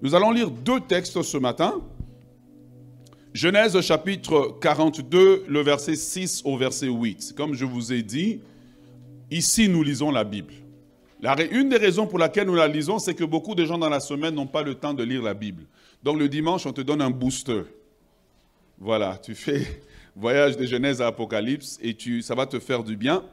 Nous allons lire deux textes ce matin. Genèse chapitre 42, le verset 6 au verset 8. Comme je vous ai dit, ici nous lisons la Bible. une des raisons pour laquelle nous la lisons, c'est que beaucoup de gens dans la semaine n'ont pas le temps de lire la Bible. Donc le dimanche, on te donne un booster. Voilà, tu fais voyage de Genèse à Apocalypse et tu, ça va te faire du bien.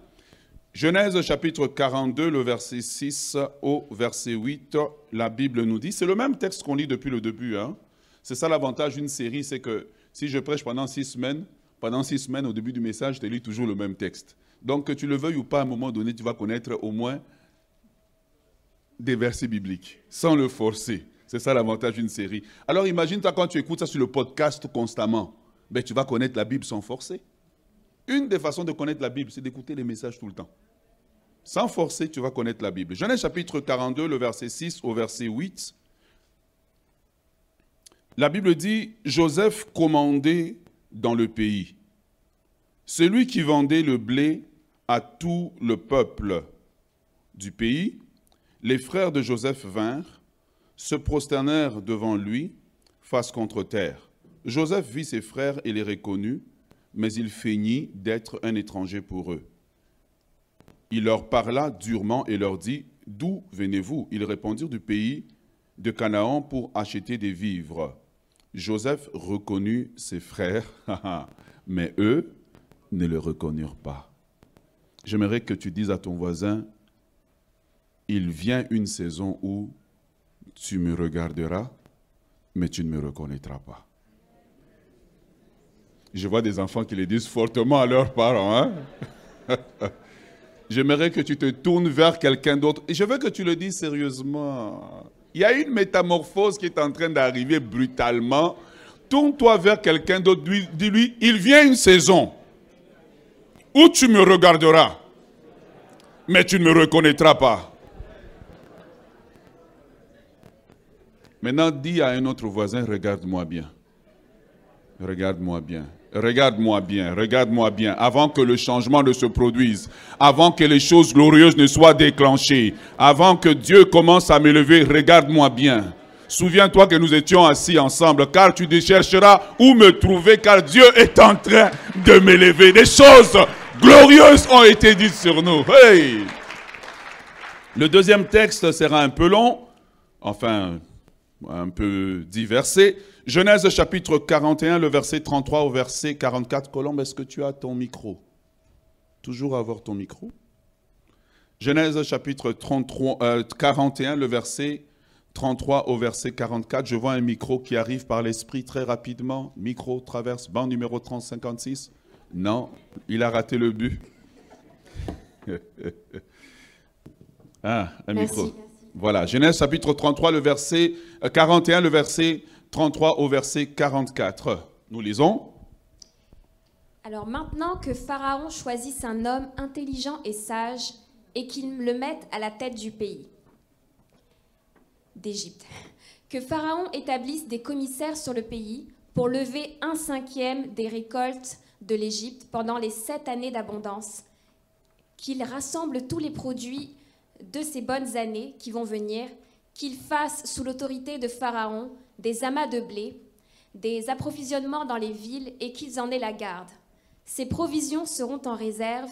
Genèse chapitre 42, le verset 6 au verset 8, la Bible nous dit, c'est le même texte qu'on lit depuis le début. Hein? C'est ça l'avantage d'une série, c'est que si je prêche pendant six semaines, pendant six semaines, au début du message, je te lis toujours le même texte. Donc que tu le veuilles ou pas, à un moment donné, tu vas connaître au moins des versets bibliques, sans le forcer. C'est ça l'avantage d'une série. Alors imagine-toi quand tu écoutes ça sur le podcast constamment, ben, tu vas connaître la Bible sans forcer. Une des façons de connaître la Bible, c'est d'écouter les messages tout le temps. Sans forcer, tu vas connaître la Bible. Genèse chapitre 42, le verset 6 au verset 8. La Bible dit, Joseph commandait dans le pays. Celui qui vendait le blé à tout le peuple du pays, les frères de Joseph vinrent, se prosternèrent devant lui, face contre terre. Joseph vit ses frères et les reconnut, mais il feignit d'être un étranger pour eux. Il leur parla durement et leur dit, D'où venez-vous? Ils répondirent du pays de Canaan pour acheter des vivres. Joseph reconnut ses frères, mais eux ne le reconnurent pas. J'aimerais que tu dises à ton voisin, il vient une saison où tu me regarderas, mais tu ne me reconnaîtras pas. Je vois des enfants qui le disent fortement à leurs parents. Hein? J'aimerais que tu te tournes vers quelqu'un d'autre. Je veux que tu le dises sérieusement. Il y a une métamorphose qui est en train d'arriver brutalement. Tourne-toi vers quelqu'un d'autre. Dis-lui, il vient une saison où tu me regarderas, mais tu ne me reconnaîtras pas. Maintenant, dis à un autre voisin, regarde-moi bien. Regarde-moi bien. Regarde-moi bien, regarde-moi bien, avant que le changement ne se produise, avant que les choses glorieuses ne soient déclenchées, avant que Dieu commence à m'élever, regarde-moi bien. Souviens-toi que nous étions assis ensemble, car tu chercheras où me trouver, car Dieu est en train de m'élever. Des choses glorieuses ont été dites sur nous. Le deuxième texte sera un peu long, enfin un peu diversé. Genèse chapitre 41, le verset 33 au verset 44. Colombe, est-ce que tu as ton micro? Toujours avoir ton micro. Genèse chapitre 33, 41, euh, le verset 33 au verset 44. Je vois un micro qui arrive par l'esprit très rapidement. Micro traverse, banc numéro 3056. Non, il a raté le but. ah, un micro. Voilà, Genèse chapitre 33, le verset 41, euh, le verset 33 au verset 44. Nous lisons. Alors maintenant que Pharaon choisisse un homme intelligent et sage et qu'il le mette à la tête du pays d'Égypte, que Pharaon établisse des commissaires sur le pays pour lever un cinquième des récoltes de l'Égypte pendant les sept années d'abondance, qu'il rassemble tous les produits de ces bonnes années qui vont venir, qu'il fasse sous l'autorité de Pharaon des amas de blé, des approvisionnements dans les villes et qu'ils en aient la garde. Ces provisions seront en réserve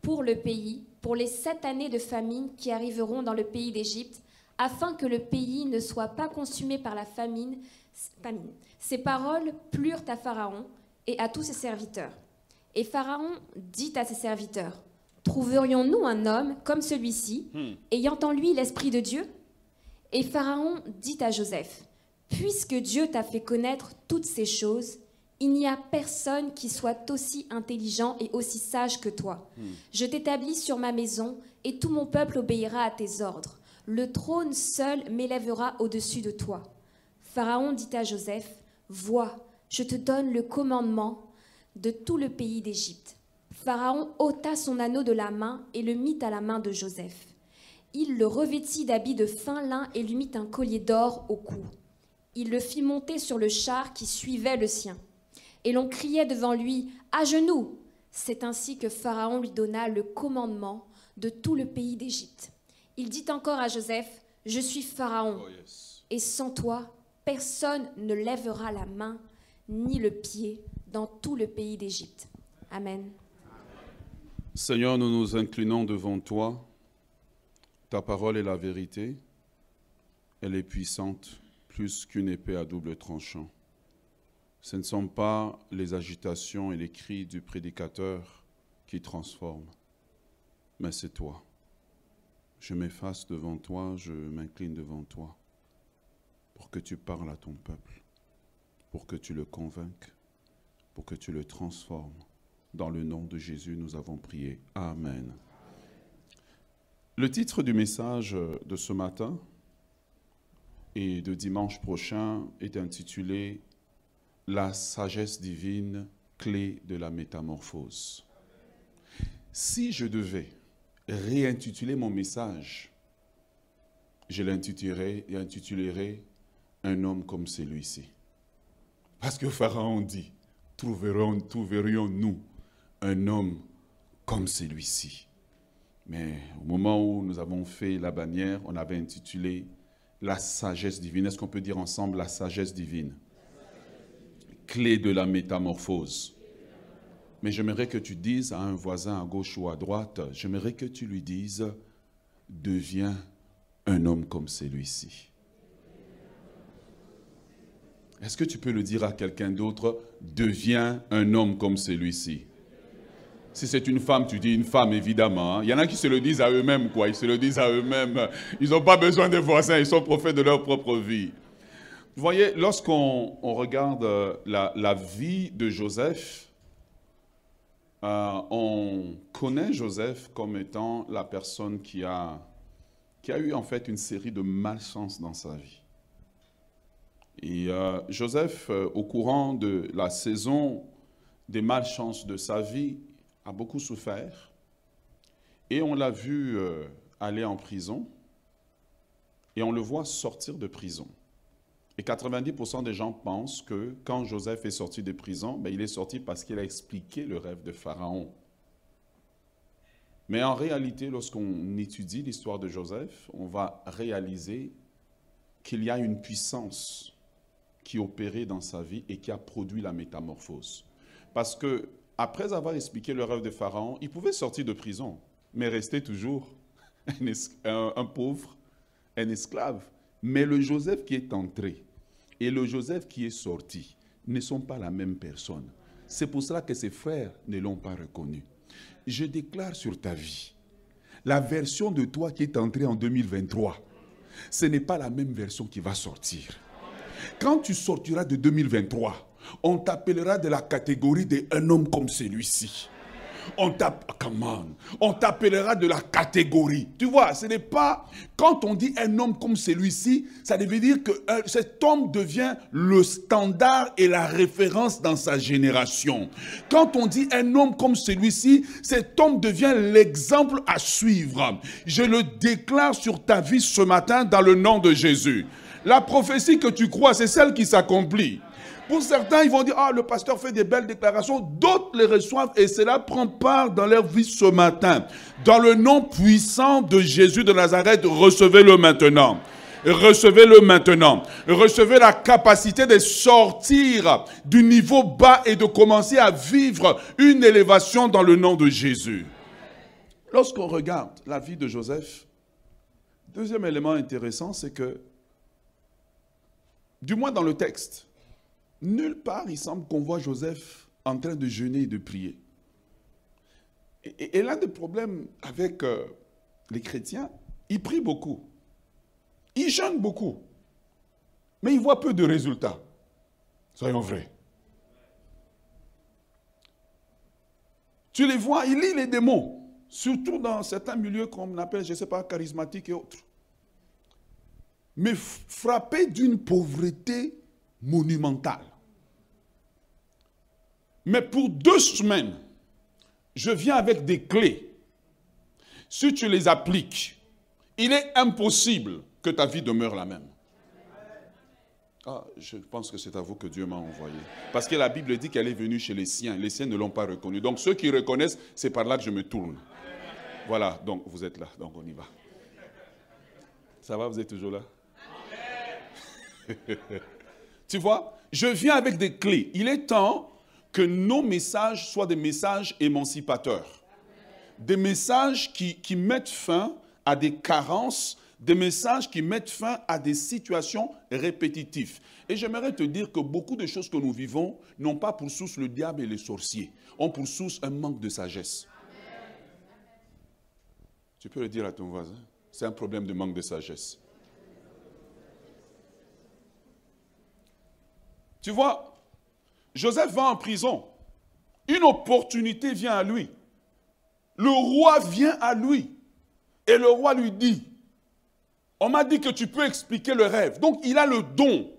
pour le pays, pour les sept années de famine qui arriveront dans le pays d'Égypte, afin que le pays ne soit pas consumé par la famine. Ces paroles plurent à Pharaon et à tous ses serviteurs. Et Pharaon dit à ses serviteurs, Trouverions-nous un homme comme celui-ci, hmm. ayant en lui l'Esprit de Dieu? Et Pharaon dit à Joseph, Puisque Dieu t'a fait connaître toutes ces choses, il n'y a personne qui soit aussi intelligent et aussi sage que toi. Hmm. Je t'établis sur ma maison, et tout mon peuple obéira à tes ordres. Le trône seul m'élèvera au-dessus de toi. Pharaon dit à Joseph, Vois, je te donne le commandement de tout le pays d'Égypte. Pharaon ôta son anneau de la main et le mit à la main de Joseph. Il le revêtit d'habits de fin lin et lui mit un collier d'or au cou. Il le fit monter sur le char qui suivait le sien. Et l'on criait devant lui À genoux C'est ainsi que Pharaon lui donna le commandement de tout le pays d'Égypte. Il dit encore à Joseph Je suis Pharaon. Oh, et sans toi, personne ne lèvera la main ni le pied dans tout le pays d'Égypte. Amen. Seigneur, nous nous inclinons devant toi. Ta parole est la vérité. Elle est puissante, plus qu'une épée à double tranchant. Ce ne sont pas les agitations et les cris du prédicateur qui transforment, mais c'est toi. Je m'efface devant toi, je m'incline devant toi, pour que tu parles à ton peuple, pour que tu le convainques, pour que tu le transformes. Dans le nom de Jésus, nous avons prié. Amen. Le titre du message de ce matin et de dimanche prochain est intitulé La sagesse divine, clé de la métamorphose. Si je devais réintituler mon message, je l'intitulerais et intitulerais Un homme comme celui-ci. Parce que Pharaon dit, trouverions-nous un homme comme celui-ci? Mais au moment où nous avons fait la bannière, on avait intitulé La sagesse divine. Est-ce qu'on peut dire ensemble la sagesse divine? Clé de la métamorphose. Mais j'aimerais que tu dises à un voisin à gauche ou à droite, j'aimerais que tu lui dises, deviens un homme comme celui-ci. Est-ce que tu peux le dire à quelqu'un d'autre, deviens un homme comme celui-ci? Si c'est une femme, tu dis une femme, évidemment. Il y en a qui se le disent à eux-mêmes, quoi. Ils se le disent à eux-mêmes. Ils n'ont pas besoin des voisins, ils sont prophètes de leur propre vie. Vous voyez, lorsqu'on regarde euh, la vie de Joseph, euh, on connaît Joseph comme étant la personne qui a, qui a eu en fait une série de malchances dans sa vie. Et euh, Joseph, au courant de la saison des malchances de sa vie, a beaucoup souffert. Et on l'a vu aller en prison. Et on le voit sortir de prison. Et 90% des gens pensent que quand Joseph est sorti de prison, ben, il est sorti parce qu'il a expliqué le rêve de Pharaon. Mais en réalité, lorsqu'on étudie l'histoire de Joseph, on va réaliser qu'il y a une puissance qui opérait dans sa vie et qui a produit la métamorphose. Parce que après avoir expliqué le rêve de Pharaon, il pouvait sortir de prison, mais rester toujours un, un pauvre, un esclave. Mais le Joseph qui est entré, et le Joseph qui est sorti ne sont pas la même personne. C'est pour cela que ses frères ne l'ont pas reconnu. Je déclare sur ta vie, la version de toi qui est entrée en 2023, ce n'est pas la même version qui va sortir. Quand tu sortiras de 2023, on t'appellera de la catégorie d'un homme comme celui-ci on on t'appellera de la catégorie. Tu vois, ce n'est pas quand on dit un homme comme celui-ci, ça veut dire que euh, cet homme devient le standard et la référence dans sa génération. Quand on dit un homme comme celui-ci, cet homme devient l'exemple à suivre. Je le déclare sur ta vie ce matin dans le nom de Jésus. La prophétie que tu crois, c'est celle qui s'accomplit. Pour certains, ils vont dire, ah, le pasteur fait des belles déclarations. D'autres les reçoivent et cela prend part dans leur vie ce matin. Dans le nom puissant de Jésus de Nazareth, recevez-le maintenant. Recevez-le maintenant. Recevez la capacité de sortir du niveau bas et de commencer à vivre une élévation dans le nom de Jésus. Lorsqu'on regarde la vie de Joseph, deuxième élément intéressant, c'est que, du moins dans le texte, Nulle part il semble qu'on voit Joseph en train de jeûner et de prier. Et, l'un des problèmes avec euh, les chrétiens, ils prient beaucoup. Ils jeûnent beaucoup. Mais ils voient peu de résultats. Soyons vrais. Tu les vois, ils lisent les démons, surtout dans certains milieux qu'on appelle, je ne sais pas, charismatiques et autres. Mais frappés d'une pauvreté monumentale. Mais pour deux semaines, je viens avec des clés. Si tu les appliques, il est impossible que ta vie demeure la même. Ah, je pense que c'est à vous que Dieu m'a envoyé. Parce que la Bible dit qu'elle est venue chez les siens. Les siens ne l'ont pas reconnue. Donc ceux qui reconnaissent, c'est par là que je me tourne. Voilà, donc vous êtes là. Donc on y va. Ça va, vous êtes toujours là? Tu vois, je viens avec des clés. Il est temps que nos messages soient des messages émancipateurs. Des messages qui, qui mettent fin à des carences, des messages qui mettent fin à des situations répétitives. Et j'aimerais te dire que beaucoup de choses que nous vivons n'ont pas pour source le diable et les sorciers, ont pour source un manque de sagesse. Tu peux le dire à ton voisin, c'est un problème de manque de sagesse. Tu vois, Joseph va en prison. Une opportunité vient à lui. Le roi vient à lui. Et le roi lui dit, on m'a dit que tu peux expliquer le rêve. Donc il a le don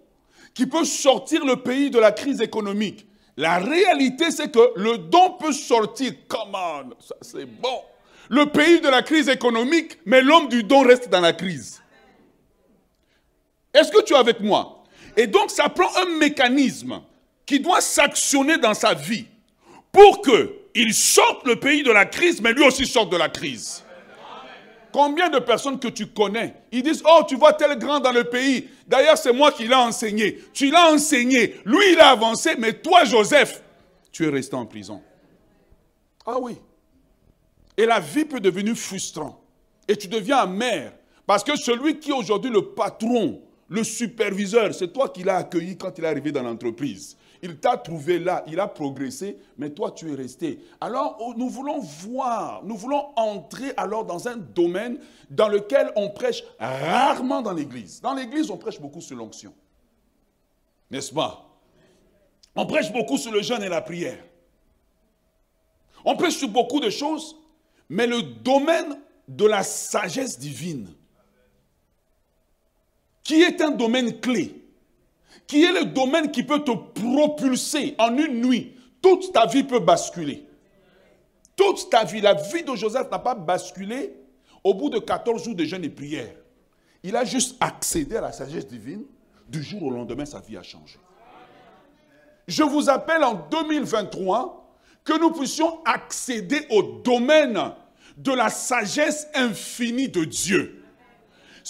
qui peut sortir le pays de la crise économique. La réalité, c'est que le don peut sortir. Comment Ça, c'est bon. Le pays de la crise économique, mais l'homme du don reste dans la crise. Est-ce que tu es avec moi? Et donc, ça prend un mécanisme qui doit s'actionner dans sa vie pour qu'il sorte le pays de la crise, mais lui aussi sorte de la crise. Combien de personnes que tu connais, ils disent, oh, tu vois tel grand dans le pays. D'ailleurs, c'est moi qui l'ai enseigné. Tu l'as enseigné. Lui, il a avancé, mais toi, Joseph, tu es resté en prison. Ah oui. Et la vie peut devenir frustrante. Et tu deviens amer. Parce que celui qui est aujourd'hui le patron, le superviseur, c'est toi qui l'as accueilli quand il est arrivé dans l'entreprise. Il t'a trouvé là, il a progressé, mais toi tu es resté. Alors oh, nous voulons voir, nous voulons entrer alors dans un domaine dans lequel on prêche rarement dans l'église. Dans l'église, on prêche beaucoup sur l'onction. N'est-ce pas? On prêche beaucoup sur le jeûne et la prière. On prêche sur beaucoup de choses, mais le domaine de la sagesse divine, qui est un domaine clé, qui est le domaine qui peut te propulser en une nuit. Toute ta vie peut basculer. Toute ta vie, la vie de Joseph n'a pas basculé au bout de 14 jours de jeûne et prière. Il a juste accédé à la sagesse divine. Du jour au lendemain, sa vie a changé. Je vous appelle en 2023 que nous puissions accéder au domaine de la sagesse infinie de Dieu.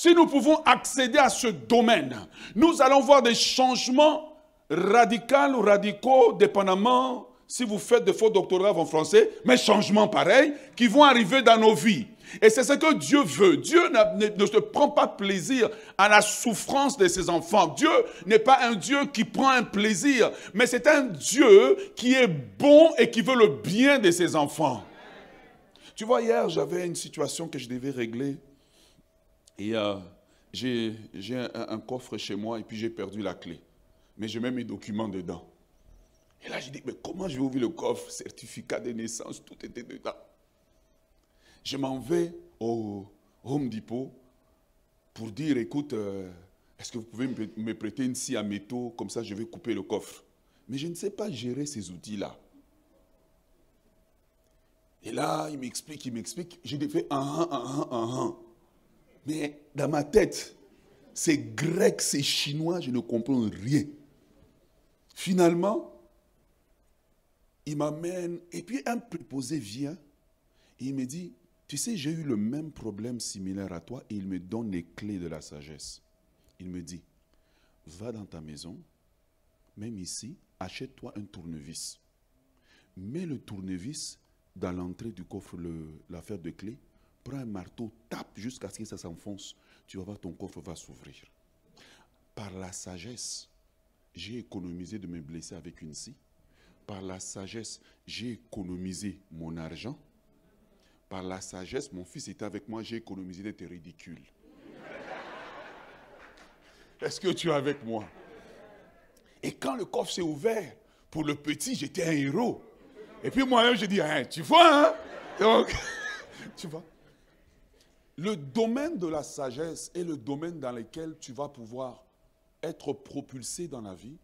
Si nous pouvons accéder à ce domaine, nous allons voir des changements radicaux ou radicaux, dépendamment si vous faites de faux doctorats en français, mais changements pareils qui vont arriver dans nos vies. Et c'est ce que Dieu veut. Dieu ne, se prend pas plaisir à la souffrance de ses enfants. Dieu n'est pas un Dieu qui prend un plaisir, mais c'est un Dieu qui est bon et qui veut le bien de ses enfants. Tu vois, hier, j'avais une situation que je devais régler et euh, j'ai un, coffre chez moi et puis j'ai perdu la clé. Mais j'ai même mes documents dedans. Et là, j'ai dit, mais comment je vais ouvrir le coffre? Certificat de naissance, tout était dedans. Je m'en vais au Home Depot pour dire, écoute, euh, est-ce que vous pouvez me prêter une scie à métaux? Comme ça, je vais couper le coffre. Mais je ne sais pas gérer ces outils-là. Et là, il m'explique, il m'explique. J'ai fait un, un, un, un, un. Dans ma tête, c'est grec, c'est chinois, je ne comprends rien. Finalement, il m'amène, et puis un préposé vient, et il me dit, tu sais, j'ai eu le même problème similaire à toi, et il me donne les clés de la sagesse. Il me dit, va dans ta maison, même ici, achète-toi un tournevis. Mets le tournevis dans l'entrée du coffre, l'affaire de clés, prends un marteau, tape jusqu'à ce que ça s'enfonce. Tu vas voir, ton coffre va s'ouvrir. Par la sagesse, j'ai économisé de me blesser avec une scie. Par la sagesse, j'ai économisé mon argent. Par la sagesse, mon fils était avec moi, j'ai économisé d'être ridicule. Est-ce que tu es avec moi? Et quand le coffre s'est ouvert, pour le petit, j'étais un héros. Et puis moi-même, j'ai dit, hein, tu vois, hein? Donc, tu vois le domaine de la sagesse est le domaine dans lequel tu vas pouvoir être propulsé dans la vie.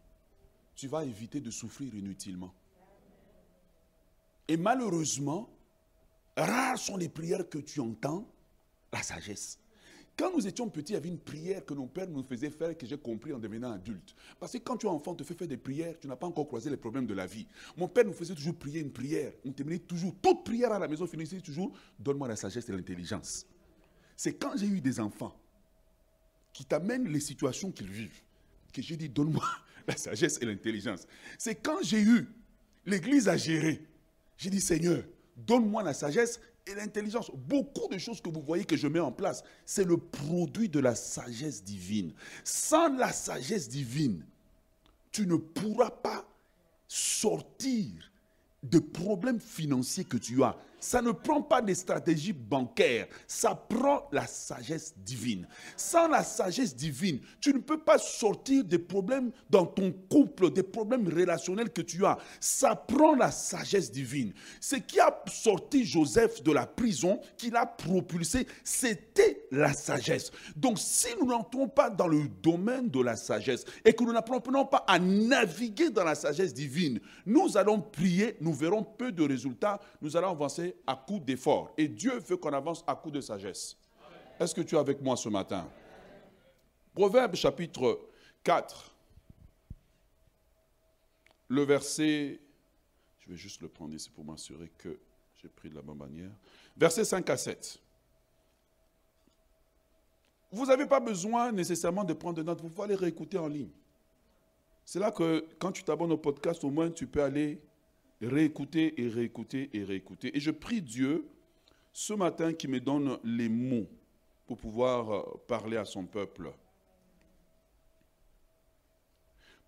Tu vas éviter de souffrir inutilement. Et malheureusement, rares sont les prières que tu entends, la sagesse. Quand nous étions petits, il y avait une prière que nos pères nous faisaient faire que j'ai compris en devenant adulte. Parce que quand tu es enfant, on te fait faire des prières, tu n'as pas encore croisé les problèmes de la vie. Mon père nous faisait toujours prier une prière. On terminait toujours, toute prière à la maison finissait toujours, donne-moi la sagesse et c'est quand j'ai eu des enfants qui t'amènent les situations qu'ils vivent, que j'ai dit, donne-moi la sagesse et l'intelligence. C'est quand j'ai eu l'église à gérer, j'ai dit, Seigneur, donne-moi la sagesse et l'intelligence. Beaucoup de choses que vous voyez que je mets en place, c'est le produit de la sagesse divine. Sans la sagesse divine, tu ne pourras pas sortir des problèmes financiers que tu as ça ne prend pas des stratégies bancaires, ça prend la sagesse divine. Sans la sagesse divine, tu ne peux pas sortir des problèmes dans ton couple, des problèmes relationnels que tu as. Ça prend la sagesse divine. Ce qui a sorti Joseph de la prison, qui l'a propulsé, c'était la sagesse. Donc si nous n'entrons pas dans le domaine de la sagesse et que nous n'apprenons pas à naviguer dans la sagesse divine, nous allons prier, nous verrons peu de résultats, nous allons avancer à coup d'effort. Et Dieu veut qu'on avance à coup de sagesse. Est-ce que tu es avec moi ce matin? Proverbe chapitre 4, le verset, je vais juste le prendre ici pour m'assurer que j'ai pris de la bonne manière. Verset 5 à 7. Vous n'avez pas besoin nécessairement de prendre de notes, vous pouvez aller réécouter en ligne. C'est là que quand tu t'abonnes au podcast, au moins tu peux aller réécouter et réécouter et réécouter. Et je prie Dieu ce matin qui me donne les mots pour pouvoir euh, parler à son peuple.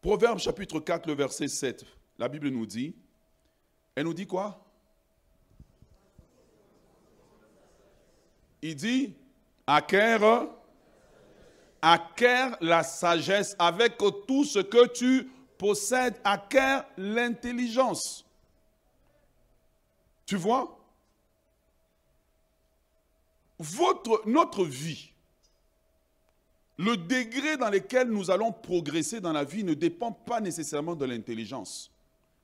Proverbe chapitre 4, le verset 7, la Bible nous dit, elle nous dit quoi? Il dit, acquiert, acquiert la sagesse avec tout ce que tu possèdes, acquiert l'intelligence. Tu vois? Notre vie, le degré dans lequel nous allons progresser dans la vie ne dépend pas nécessairement de l'intelligence.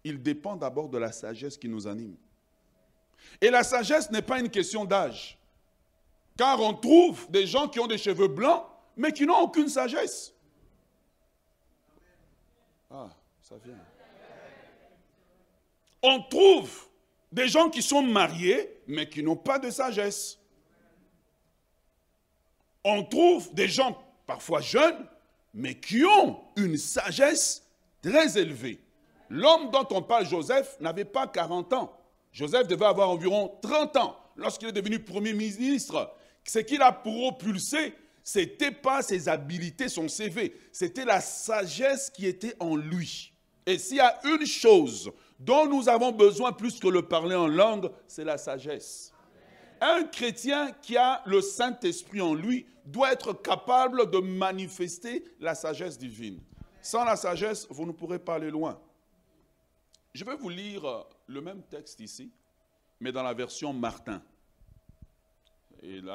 Il dépend d'abord de la sagesse qui nous anime. Et la sagesse n'est pas une question d'âge. Car on trouve des gens qui ont des cheveux blancs, mais qui n'ont aucune sagesse. Ah, ça vient. On trouve des gens qui sont mariés, mais qui n'ont pas de sagesse. On trouve des gens parfois jeunes, mais qui ont une sagesse très élevée. L'homme dont on parle, Joseph, n'avait pas 40 ans. Joseph devait avoir environ 30 ans lorsqu'il est devenu Premier ministre. Ce qu'il a propulsé, ce n'était pas ses habiletés, son CV, c'était la sagesse qui était en lui. Et s'il y a une chose dont nous avons besoin plus que le parler en langue, c'est la sagesse. Un chrétien qui a le Saint-Esprit en lui doit être capable de manifester la sagesse divine. Sans la sagesse, vous ne pourrez pas aller loin. Je vais vous lire le même texte ici, mais dans la version Martin. il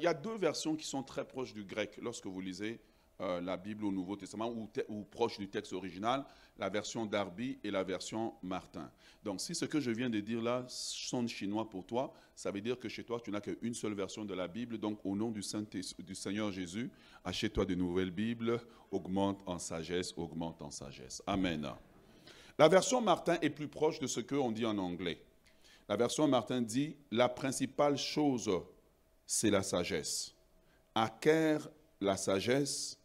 y a deux versions qui sont très proches du grec lorsque vous lisez euh, la Bible au Nouveau Testament ou, proche du texte original, la version Darby et la version Martin. Donc si ce que je viens de dire là sonne chinois pour toi, ça veut dire que chez toi, tu n'as qu'une seule version de la Bible. Donc au nom du, Saint du Seigneur Jésus, achète-toi de nouvelles Bibles, augmente en sagesse, augmente en sagesse. Amen. La version Martin est plus proche de ce qu'on dit en anglais. La version Martin dit, la principale chose, c'est la sagesse. Acquère la sagesse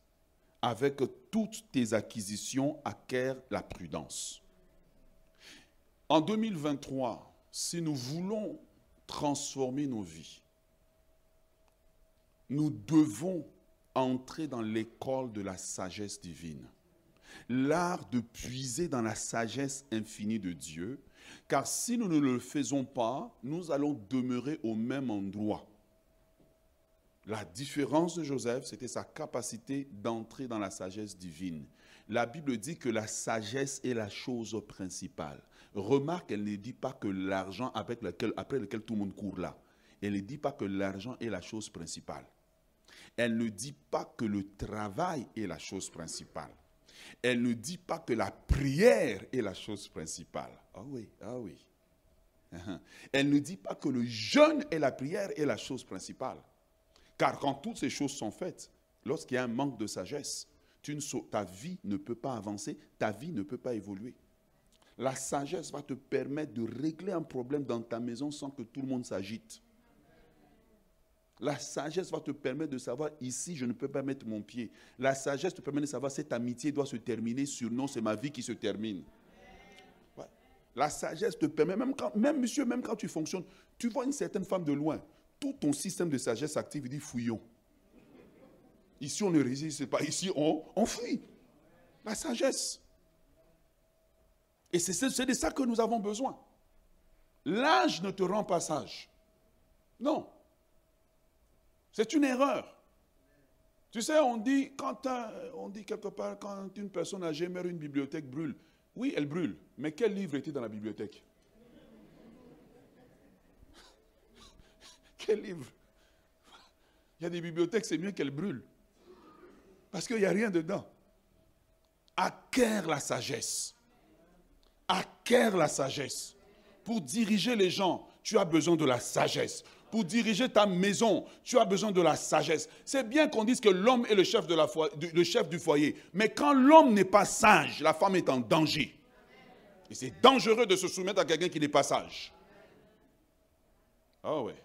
avec toutes tes acquisitions, acquiert la prudence. En 2023, si nous voulons transformer nos vies, nous devons entrer dans l'école de la sagesse divine. L'art de puiser dans la sagesse infinie de Dieu, car si nous ne le faisons pas, nous allons demeurer au même endroit. La différence de Joseph, c'était sa capacité d'entrer dans la sagesse divine. La Bible dit que la sagesse est la chose principale. Remarque, elle ne dit pas que l'argent après lequel tout le monde court là. Elle ne dit pas que l'argent est la chose principale. Elle ne dit pas que le travail est la chose principale. Elle ne dit pas que la prière est la chose principale. Ah oui, ah oui. Elle ne dit pas que le jeûne et la prière est la chose principale. Car quand toutes ces choses sont faites, lorsqu'il y a un manque de sagesse, ta vie ne peut pas avancer, ta vie ne peut pas évoluer. La sagesse va te permettre de régler un problème dans ta maison sans que tout le monde s'agite. La sagesse va te permettre de savoir ici, je ne peux pas mettre mon pied. La sagesse te permet de savoir cette amitié doit se terminer sur non, c'est ma vie qui se termine. La sagesse te permet, même, quand, même monsieur, même quand tu fonctionnes, tu vois une certaine femme de loin, tout ton système de sagesse active, il dit fouillons. Ici, on ne résiste pas, ici, on, fuit. La sagesse. Et c'est de ça que nous avons besoin. L'âge ne te rend pas sage. Non. C'est une erreur. Tu sais, on dit, quand on dit quelque part, quand une personne âgée meurt, une bibliothèque brûle. Oui, elle brûle. Mais quel livre était dans la bibliothèque? Quel livre? Il y a des bibliothèques, c'est mieux qu'elles brûlent. Parce qu'il n'y a rien dedans. Acquiert la sagesse. Acquiert la sagesse. Pour diriger les gens, tu as besoin de la sagesse. Pour diriger ta maison, tu as besoin de la sagesse. C'est bien qu'on dise que l'homme est le chef, le chef du foyer. Mais quand l'homme n'est pas sage, la femme est en danger. Et c'est dangereux de se soumettre à quelqu'un qui n'est pas sage. Ah ouais.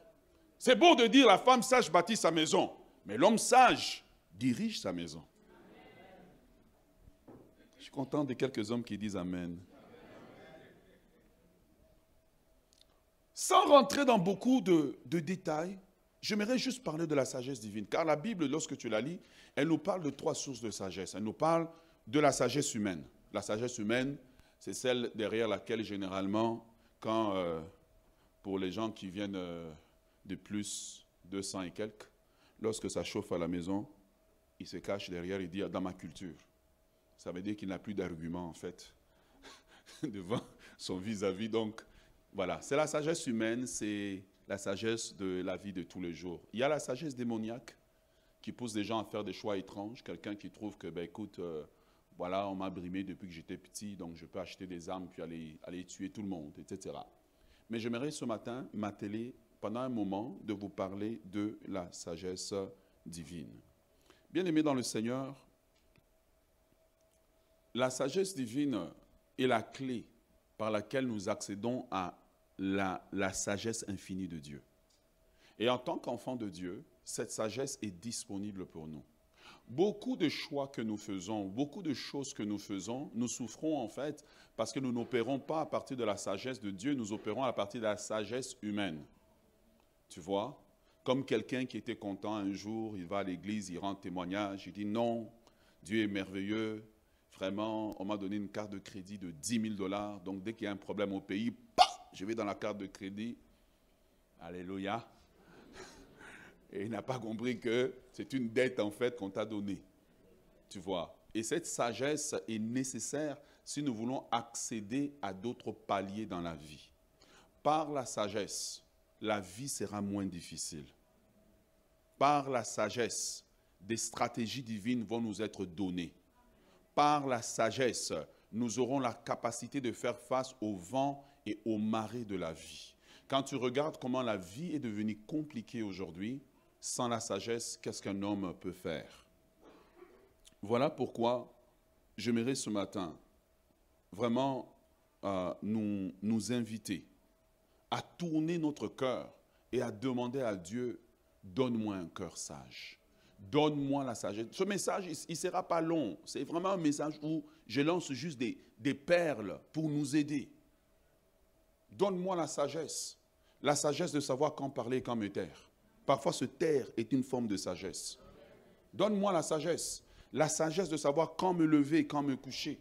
C'est beau de dire la femme sage bâtit sa maison. Mais l'homme sage dirige sa maison. Je suis content de quelques hommes qui disent Amen. Sans rentrer dans beaucoup de, détails, j'aimerais juste parler de la sagesse divine. Car la Bible, lorsque tu la lis, elle nous parle de trois sources de sagesse. Elle nous parle de la sagesse humaine. La sagesse humaine, c'est celle derrière laquelle, généralement, quand, euh, pour les gens qui viennent euh, de plus de 200 et quelques, lorsque ça chauffe à la maison, il se cache derrière et dit dans ma culture. Ça veut dire qu'il n'a plus d'argument en fait devant son vis-à-vis. Donc voilà, c'est la sagesse humaine, c'est la sagesse de la vie de tous les jours. Il y a la sagesse démoniaque qui pousse des gens à faire des choix étranges. Quelqu'un qui trouve que, ben écoute, euh, voilà, on m'a brimé depuis que j'étais petit, donc je peux acheter des armes puis aller, aller tuer tout le monde, etc. Mais j'aimerais ce matin m'atteler pendant un moment de vous parler de la sagesse divine. Bien-aimés dans le Seigneur, la sagesse divine est la clé par laquelle nous accédons à la, sagesse infinie de Dieu. Et en tant qu'enfant de Dieu, cette sagesse est disponible pour nous. Beaucoup de choix que nous faisons, beaucoup de choses que nous faisons, nous souffrons en fait parce que nous n'opérons pas à partir de la sagesse de Dieu, nous opérons à partir de la sagesse humaine. Tu vois comme quelqu'un qui était content un jour, il va à l'église, il rend témoignage, il dit non, Dieu est merveilleux, vraiment, on m'a donné une carte de crédit de 10 000 dollars, donc dès qu'il y a un problème au pays, je vais dans la carte de crédit, alléluia, et il n'a pas compris que c'est une dette en fait qu'on t'a donnée, tu vois. Et cette sagesse est nécessaire si nous voulons accéder à d'autres paliers dans la vie. Par la sagesse, la vie sera moins difficile par la sagesse, des stratégies divines vont nous être données. Par la sagesse, nous aurons la capacité de faire face au vent et aux marées de la vie. Quand tu regardes comment la vie est devenue compliquée aujourd'hui, sans la sagesse, qu'est-ce qu'un homme peut faire? Voilà pourquoi j'aimerais ce matin vraiment euh, nous, nous inviter à tourner notre cœur et à demander à Dieu donne-moi un cœur sage. Donne-moi la sagesse. Ce message, il ne sera pas long. C'est vraiment un message où je lance juste des, des perles pour nous aider. Donne-moi la sagesse. La sagesse de savoir quand parler et quand me taire. Parfois, se taire est une forme de sagesse. Donne-moi la sagesse. La sagesse de savoir quand me lever et quand me coucher.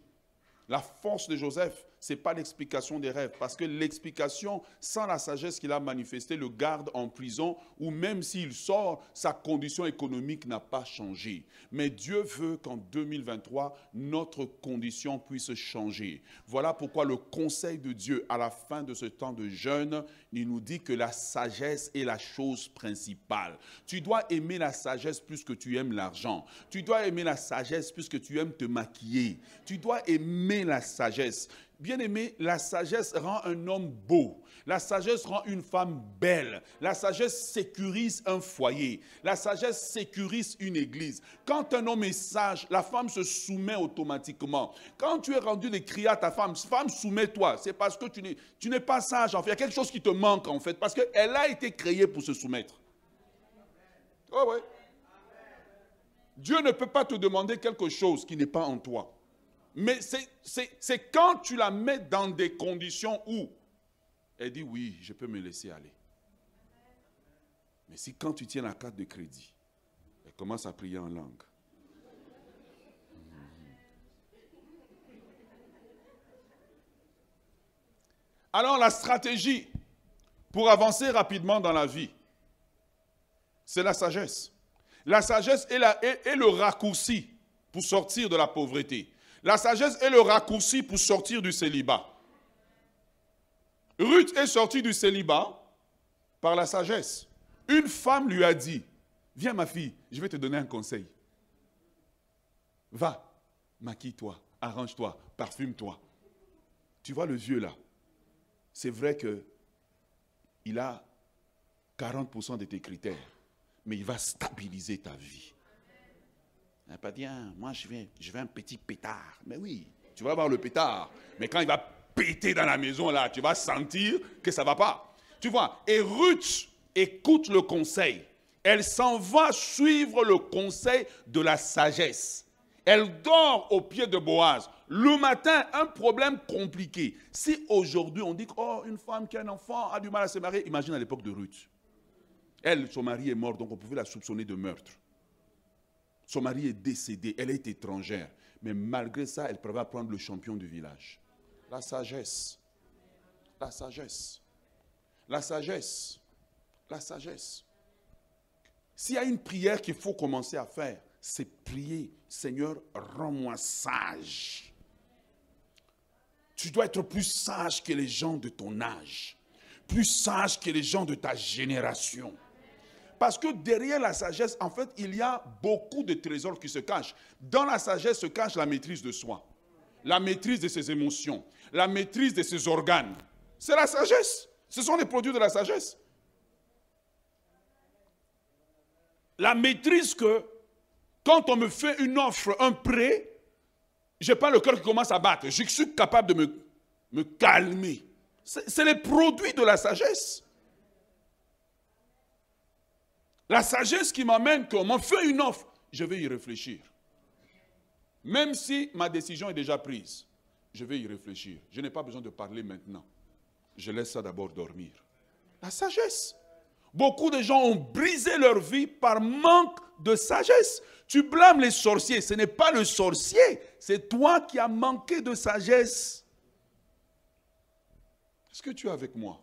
La force de Joseph, ce n'est pas l'explication des rêves, parce que l'explication, sans la sagesse qu'il a manifestée, le garde en prison, ou même s'il sort, sa condition économique n'a pas changé. Mais Dieu veut qu'en 2023, notre condition puisse changer. Voilà pourquoi le conseil de Dieu, à la fin de ce temps de jeûne, il nous dit que la sagesse est la chose principale. Tu dois aimer la sagesse plus que tu aimes l'argent. Tu dois aimer la sagesse plus que tu aimes te maquiller. Tu dois aimer la sagesse. Bien aimé, la sagesse rend un homme beau. La sagesse rend une femme belle. La sagesse sécurise un foyer. La sagesse sécurise une église. Quand un homme est sage, la femme se soumet automatiquement. Quand tu es rendu de crier à ta femme, femme, soumets-toi. C'est parce que tu n'es pas sage. En fait, il y a quelque chose qui te manque en fait. Parce qu'elle a été créée pour se soumettre. Ouais, ouais. Dieu ne peut pas te demander quelque chose qui n'est pas en toi. Mais c'est quand tu la mets dans des conditions où elle dit oui, je peux me laisser aller. Mais si quand tu tiens la carte de crédit, elle commence à prier en langue. Alors la stratégie pour avancer rapidement dans la vie, c'est la sagesse. La sagesse est, le raccourci pour sortir de la pauvreté. La sagesse est le raccourci pour sortir du célibat. Ruth est sortie du célibat par la sagesse. Une femme lui a dit, viens ma fille, je vais te donner un conseil. Va, maquille-toi, arrange-toi, parfume-toi. Tu vois le vieux là, c'est vrai que il a 40% de tes critères, mais il va stabiliser ta vie. Il n'a pas dit, hein, moi je veux, je un petit pétard. Mais oui, tu vas avoir le pétard. Mais quand il va péter dans la maison là, tu vas sentir que ça ne va pas. Tu vois, et Ruth écoute le conseil. Elle s'en va suivre le conseil de la sagesse. Elle dort au pied de Boaz. Le matin, un problème compliqué. Si aujourd'hui on dit oh, une femme qui a un enfant a du mal à se marier, imagine à l'époque de Ruth. Elle, son mari est mort, donc on pouvait la soupçonner de meurtre. Son mari est décédé, elle est étrangère. Mais malgré ça, elle prévoit prendre le champion du village. La sagesse. La sagesse. La sagesse. La sagesse. S'il y a une prière qu'il faut commencer à faire, c'est prier, Seigneur, rends-moi sage. Tu dois être plus sage que les gens de ton âge, plus sage que les gens de ta génération. Parce que derrière la sagesse, en fait, il y a beaucoup de trésors qui se cachent. Dans la sagesse se cache la maîtrise de soi, la maîtrise de ses émotions, la maîtrise de ses organes. C'est la sagesse. Ce sont les produits de la sagesse. La maîtrise que quand on me fait une offre, un prêt, je n'ai pas le cœur qui commence à battre. Je suis capable de me, me calmer. C'est les produits de la sagesse. La sagesse qui m'amène qu'on m'a fait une offre, je vais y réfléchir. Même si ma décision est déjà prise, je vais y réfléchir. Je n'ai pas besoin de parler maintenant. Je laisse ça d'abord dormir. La sagesse. Beaucoup de gens ont brisé leur vie par manque de sagesse. Tu blâmes les sorciers. Ce n'est pas le sorcier. C'est toi qui as manqué de sagesse. Est-ce que tu es avec moi?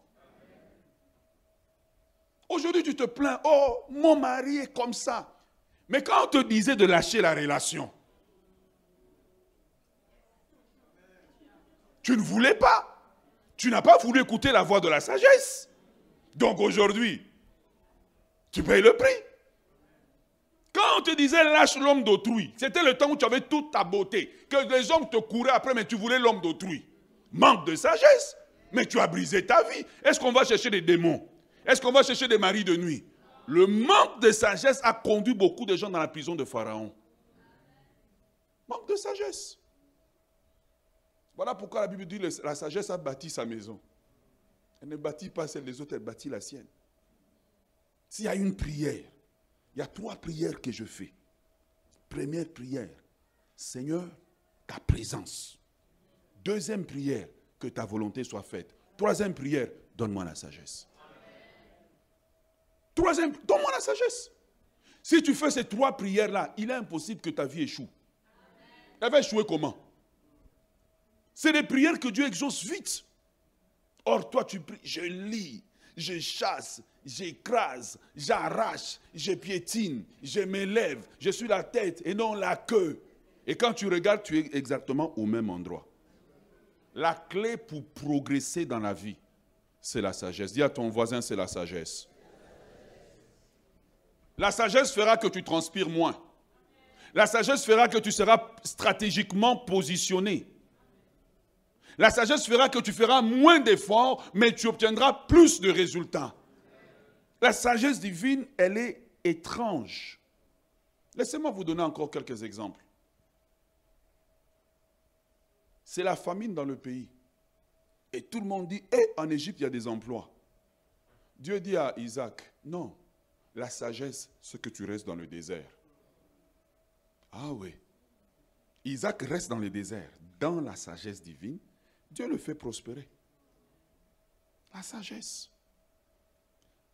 Aujourd'hui, tu te plains. Oh, mon mari est comme ça. Mais quand on te disait de lâcher la relation, tu ne voulais pas. Tu n'as pas voulu écouter la voix de la sagesse. Donc aujourd'hui, tu payes le prix. Quand on te disait lâche l'homme d'autrui, c'était le temps où tu avais toute ta beauté, que les hommes te couraient après, mais tu voulais l'homme d'autrui. Manque de sagesse, mais tu as brisé ta vie. Est-ce qu'on va chercher des démons? Est-ce qu'on va chercher des maris de nuit? Le manque de sagesse a conduit beaucoup de gens dans la prison de Pharaon. Manque de sagesse. Voilà pourquoi la Bible dit que la sagesse a bâti sa maison. Elle ne bâtit pas celle des autres, elle bâtit la sienne. S'il y a une prière il y a trois prières que je fais. Première prière, Seigneur, ta présence. Deuxième prière, que ta volonté soit faite. Troisième prière, donne-moi la sagesse. Troisième, donne-moi la sagesse. Si tu fais ces trois prières-là, il est impossible que ta vie échoue. Elle va échouer comment? C'est des prières que Dieu exauce vite. Or, toi, tu pries, je lis, je chasse, j'écrase, j'arrache, je piétine, je m'élève, je suis la tête et non la queue. Et quand tu regardes, tu es exactement au même endroit. La clé pour progresser dans la vie, c'est la sagesse. Dis à ton voisin, c'est la sagesse. La sagesse fera que tu transpires moins. La sagesse fera que tu seras stratégiquement positionné. La sagesse fera que tu feras moins d'efforts, mais tu obtiendras plus de résultats. La sagesse divine, elle est étrange. Laissez-moi vous donner encore quelques exemples. C'est la famine dans le pays. Et tout le monde dit, eh, en Égypte, il y a des emplois. Dieu dit à Isaac, non, La sagesse, c'est que tu restes dans le désert. Ah oui. Isaac reste dans le désert, dans la sagesse divine. Dieu le fait prospérer. La sagesse.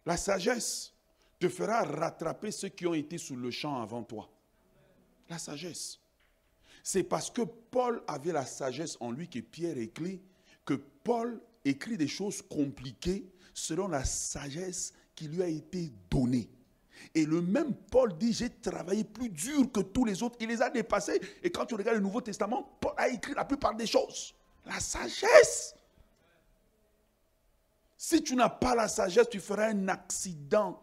La sagesse te fera rattraper ceux qui ont été sous le champ avant toi. La sagesse. C'est parce que Paul avait la sagesse en lui que Pierre écrit que Paul écrit des choses compliquées selon la sagesse lui a été donnée. Et le même Paul dit, j'ai travaillé plus dur que tous les autres. Il les a dépassés. Et quand tu regardes le Nouveau Testament, Paul a écrit la plupart des choses. La sagesse. Si tu n'as pas la sagesse, tu feras un accident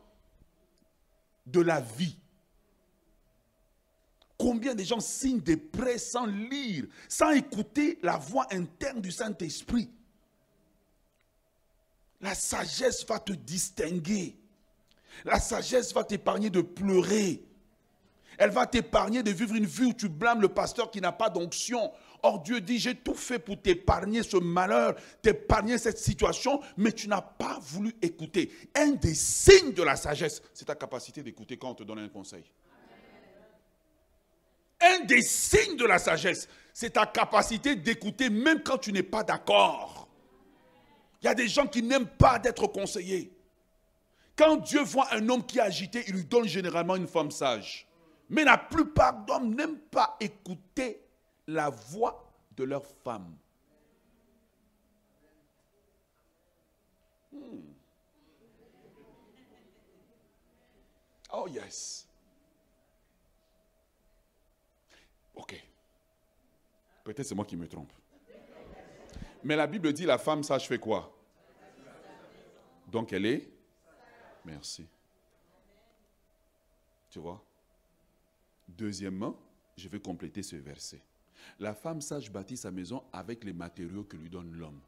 de la vie. Combien de gens signent des prêts sans lire, sans écouter la voix interne du Saint-Esprit? La sagesse va te distinguer. La sagesse va t'épargner de pleurer. Elle va t'épargner de vivre une vie où tu blâmes le pasteur qui n'a pas d'onction. Or Dieu dit, j'ai tout fait pour t'épargner ce malheur, t'épargner cette situation, mais tu n'as pas voulu écouter. Un des signes de la sagesse, c'est ta capacité d'écouter quand on te donne un conseil. Un des signes de la sagesse, c'est ta capacité d'écouter même quand tu n'es pas d'accord. Il y a des gens qui n'aiment pas d'être conseillés. Quand Dieu voit un homme qui est agité, il lui donne généralement une femme sage. Mais la plupart d'hommes n'aiment pas écouter la voix de leur femme. Hmm. Oh yes. Ok. Peut-être c'est moi qui me trompe. Mais la Bible dit la femme sage fait quoi? Donc elle est Merci. Tu vois? Deuxièmement, je vais compléter ce verset. La femme sage bâtit sa maison avec les matériaux que lui donne l'homme.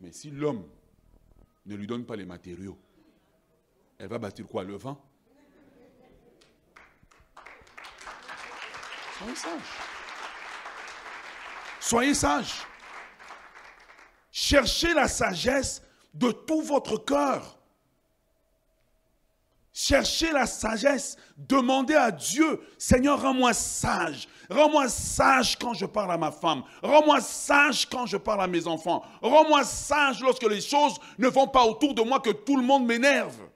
Mais si l'homme ne lui donne pas les matériaux, elle va bâtir quoi? Le vent? Soyez sage. Cherchez la sagesse de tout votre cœur. Cherchez la sagesse. Demandez à Dieu, Seigneur, rends-moi sage. Rends-moi sage quand je parle à ma femme. Rends-moi sage quand je parle à mes enfants. Rends-moi sage lorsque les choses ne vont pas autour de moi, que tout le monde m'énerve.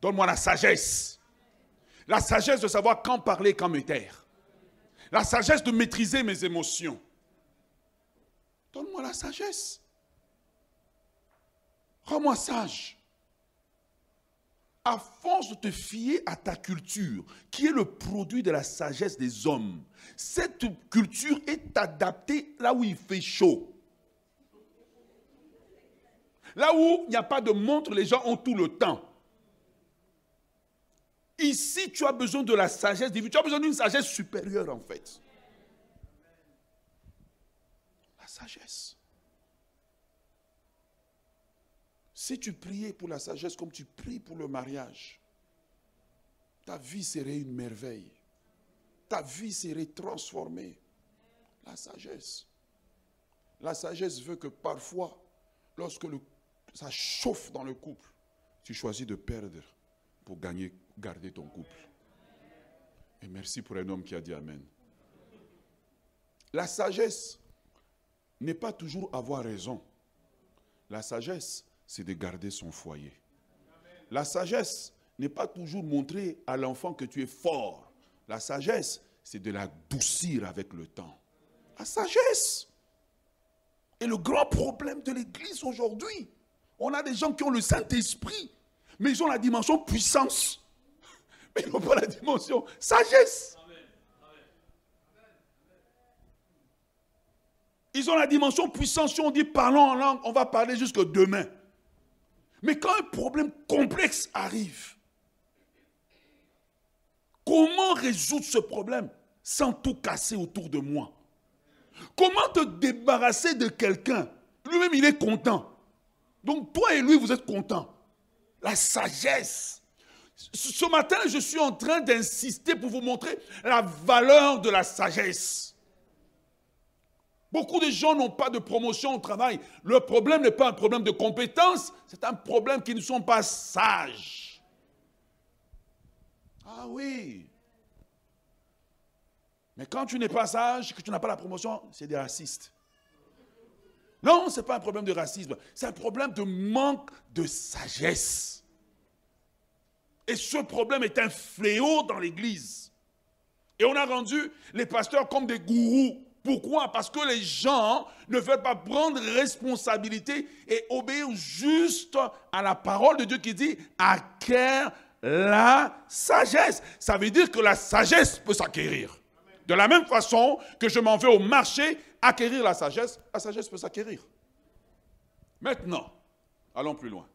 Donne-moi la sagesse. La sagesse de savoir quand parler, quand me taire. La sagesse de maîtriser mes émotions. Donne-moi la sagesse. Rends-moi sage. À force de te fier à ta culture, qui est le produit de la sagesse des hommes, cette culture est adaptée là où il fait chaud. Là où il n'y a pas de montre, les gens ont tout le temps. Ici, tu as besoin de la sagesse divine. Tu as besoin d'une sagesse supérieure, en fait. La sagesse. Si tu priais pour la sagesse comme tu pries pour le mariage, ta vie serait une merveille. Ta vie serait transformée. La sagesse. La sagesse veut que parfois, lorsque ça chauffe dans le couple, tu choisis de perdre pour gagner, garder ton couple. Et merci pour un homme qui a dit Amen. La sagesse n'est pas toujours avoir raison. La sagesse, c'est de garder son foyer. La sagesse n'est pas toujours montrer à l'enfant que tu es fort. La sagesse, c'est de l'adoucir avec le temps. La sagesse. Et le grand problème de l'Église aujourd'hui, on a des gens qui ont le Saint-Esprit, mais ils ont la dimension puissance. Mais ils n'ont pas la dimension sagesse. Ils ont la dimension puissance. Si on dit parlons en langue, on va parler jusque demain. Mais quand un problème complexe arrive, comment résoudre ce problème sans tout casser autour de moi? Comment te débarrasser de quelqu'un? Lui-même, il est content. Donc toi et lui, vous êtes contents. La sagesse. Ce matin, je suis en train d'insister pour vous montrer la valeur de la sagesse. Beaucoup de gens n'ont pas de promotion au travail. Le problème n'est pas un problème de compétence, c'est un problème qu'ils ne sont pas sages. Ah oui. Mais quand tu n'es pas sage, que tu n'as pas la promotion, c'est des racistes. Non, ce n'est pas un problème de racisme, c'est un problème de manque de sagesse. Et ce problème est un fléau dans l'Église. Et on a rendu les pasteurs comme des gourous. Pourquoi? Parce que les gens ne veulent pas prendre responsabilité et obéir juste à la parole de Dieu qui dit acquiert la sagesse. Ça veut dire que la sagesse peut s'acquérir. De la même façon que je m'en vais au marché acquérir la sagesse, la sagesse peut s'acquérir. Maintenant, allons plus loin.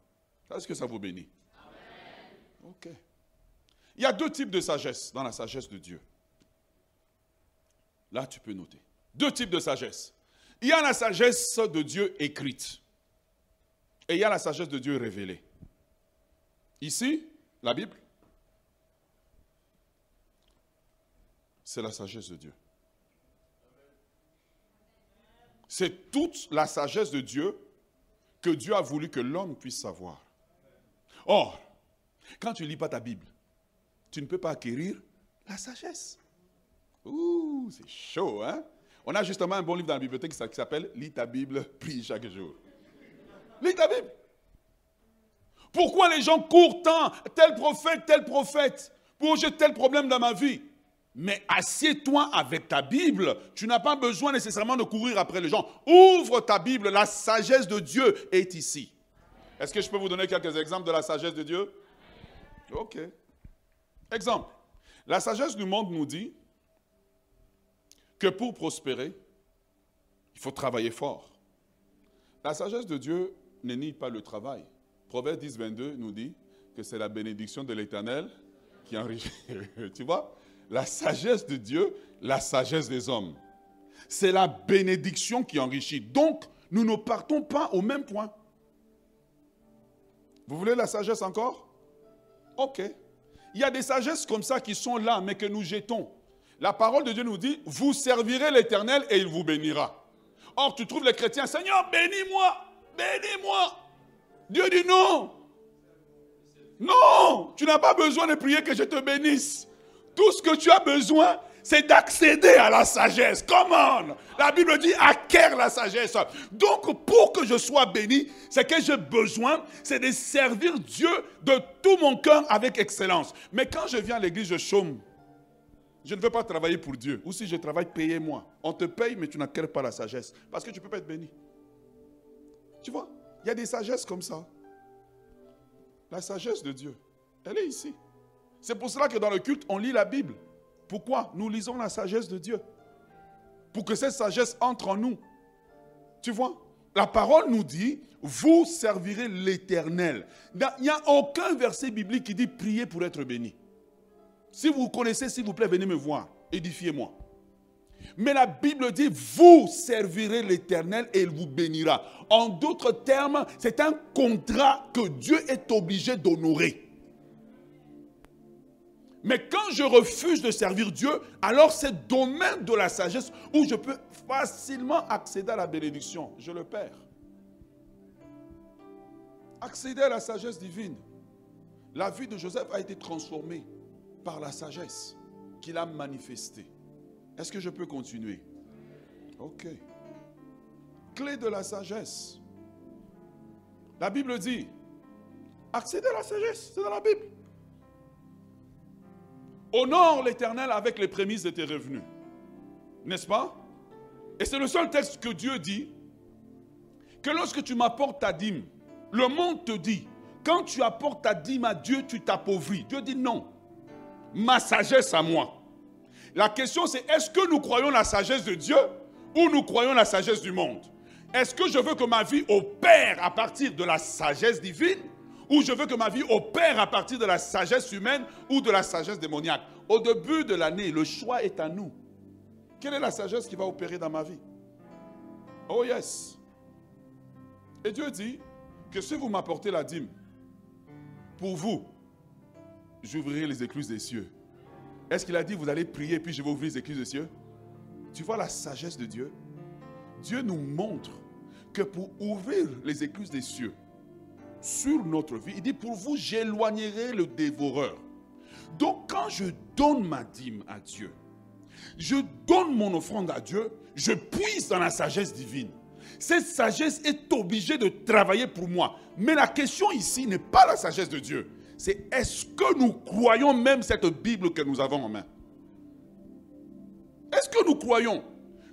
Est-ce que ça vous bénit? Ok. Il y a deux types de sagesse dans la sagesse de Dieu. Là, tu peux noter. Deux types de sagesse. Il y a la sagesse de Dieu écrite. Et il y a la sagesse de Dieu révélée. Ici, la Bible, c'est la sagesse de Dieu. C'est toute la sagesse de Dieu que Dieu a voulu que l'homme puisse savoir. Or, quand tu ne lis pas ta Bible, tu ne peux pas acquérir la sagesse. Ouh, c'est chaud, hein? On a justement un bon livre dans la bibliothèque qui s'appelle Lis ta Bible, prie chaque jour. Lis ta Bible. Pourquoi les gens courent tant Tel prophète, tel prophète, pour j'ai tel problème dans ma vie? Mais assieds-toi avec ta Bible. Tu n'as pas besoin nécessairement de courir après les gens. Ouvre ta Bible. La sagesse de Dieu est ici. Est-ce que je peux vous donner quelques exemples de la sagesse de Dieu? Ok. Exemple. La sagesse du monde nous dit que pour prospérer, il faut travailler fort. La sagesse de Dieu ne nie pas le travail. Proverbe 10, 22 nous dit que c'est la bénédiction de l'Éternel qui enrichit. tu vois? La sagesse de Dieu, la sagesse des hommes. C'est la bénédiction qui enrichit. Donc, nous ne partons pas au même point. Vous voulez la sagesse encore? Ok. Il y a des sagesses comme ça qui sont là, mais que nous jetons. La parole de Dieu nous dit, vous servirez l'Éternel et il vous bénira. Or, tu trouves les chrétiens, Seigneur, bénis-moi, bénis-moi. Dieu dit non. Non, tu n'as pas besoin de prier que je te bénisse. Tout ce que tu as besoin, c'est d'accéder à la sagesse. Comment La Bible dit acquiert la sagesse. Donc, pour que je sois béni, ce que j'ai besoin, c'est de servir Dieu de tout mon cœur avec excellence. Mais quand je viens à l'église, je chôme. Je ne veux pas travailler pour Dieu. Ou si je travaille, payez-moi. On te paye, mais tu n'acquiers pas la sagesse. Parce que tu ne peux pas être béni. Tu vois, il y a des sagesses comme ça. La sagesse de Dieu, elle est ici. C'est pour cela que dans le culte, on lit la Bible. Pourquoi Nous lisons la sagesse de Dieu? Pour que cette sagesse entre en nous. Tu vois La parole nous dit, vous servirez l'Éternel. Il n'y a aucun verset biblique qui dit priez pour être béni. Si vous connaissez, s'il vous plaît, venez me voir. Édifiez-moi. Mais la Bible dit, vous servirez l'Éternel et il vous bénira. En d'autres termes, c'est un contrat que Dieu est obligé d'honorer. Mais quand je refuse de servir Dieu, alors c'est domaine de la sagesse où je peux facilement accéder à la bénédiction. Je le perds. Accéder à la sagesse divine. La vie de Joseph a été transformée par la sagesse qu'il a manifestée. Est-ce que je peux continuer? Ok. Clé de la sagesse. La Bible dit, accéder à la sagesse, c'est dans la Bible. Honore l'Éternel avec les prémices de tes revenus. N'est-ce pas? Et c'est le seul texte que Dieu dit que lorsque tu m'apportes ta dîme, le monde te dit, quand tu apportes ta dîme à Dieu, tu t'appauvris. Dieu dit non. Ma sagesse à moi. La question c'est, est-ce que nous croyons la sagesse de Dieu ou nous croyons la sagesse du monde? Est-ce que je veux que ma vie opère à partir de la sagesse divine ou je veux que ma vie opère à partir de la sagesse humaine ou de la sagesse démoniaque? Au début de l'année, le choix est à nous. Quelle est la sagesse qui va opérer dans ma vie? Oh yes. Et Dieu dit que si vous m'apportez la dîme, pour vous, j'ouvrirai les écluses des cieux. Est-ce qu'il a dit, vous allez prier, puis je vais ouvrir les écluses des cieux? Tu vois la sagesse de Dieu? Dieu nous montre que pour ouvrir les écluses des cieux sur notre vie, il dit pour vous, j'éloignerai le dévoreur. Donc quand je donne ma dîme à Dieu, je donne mon offrande à Dieu, je puise dans la sagesse divine. Cette sagesse est obligée de travailler pour moi. Mais la question ici n'est pas la sagesse de Dieu. C'est est-ce que nous croyons même cette Bible que nous avons en main? Est-ce que nous croyons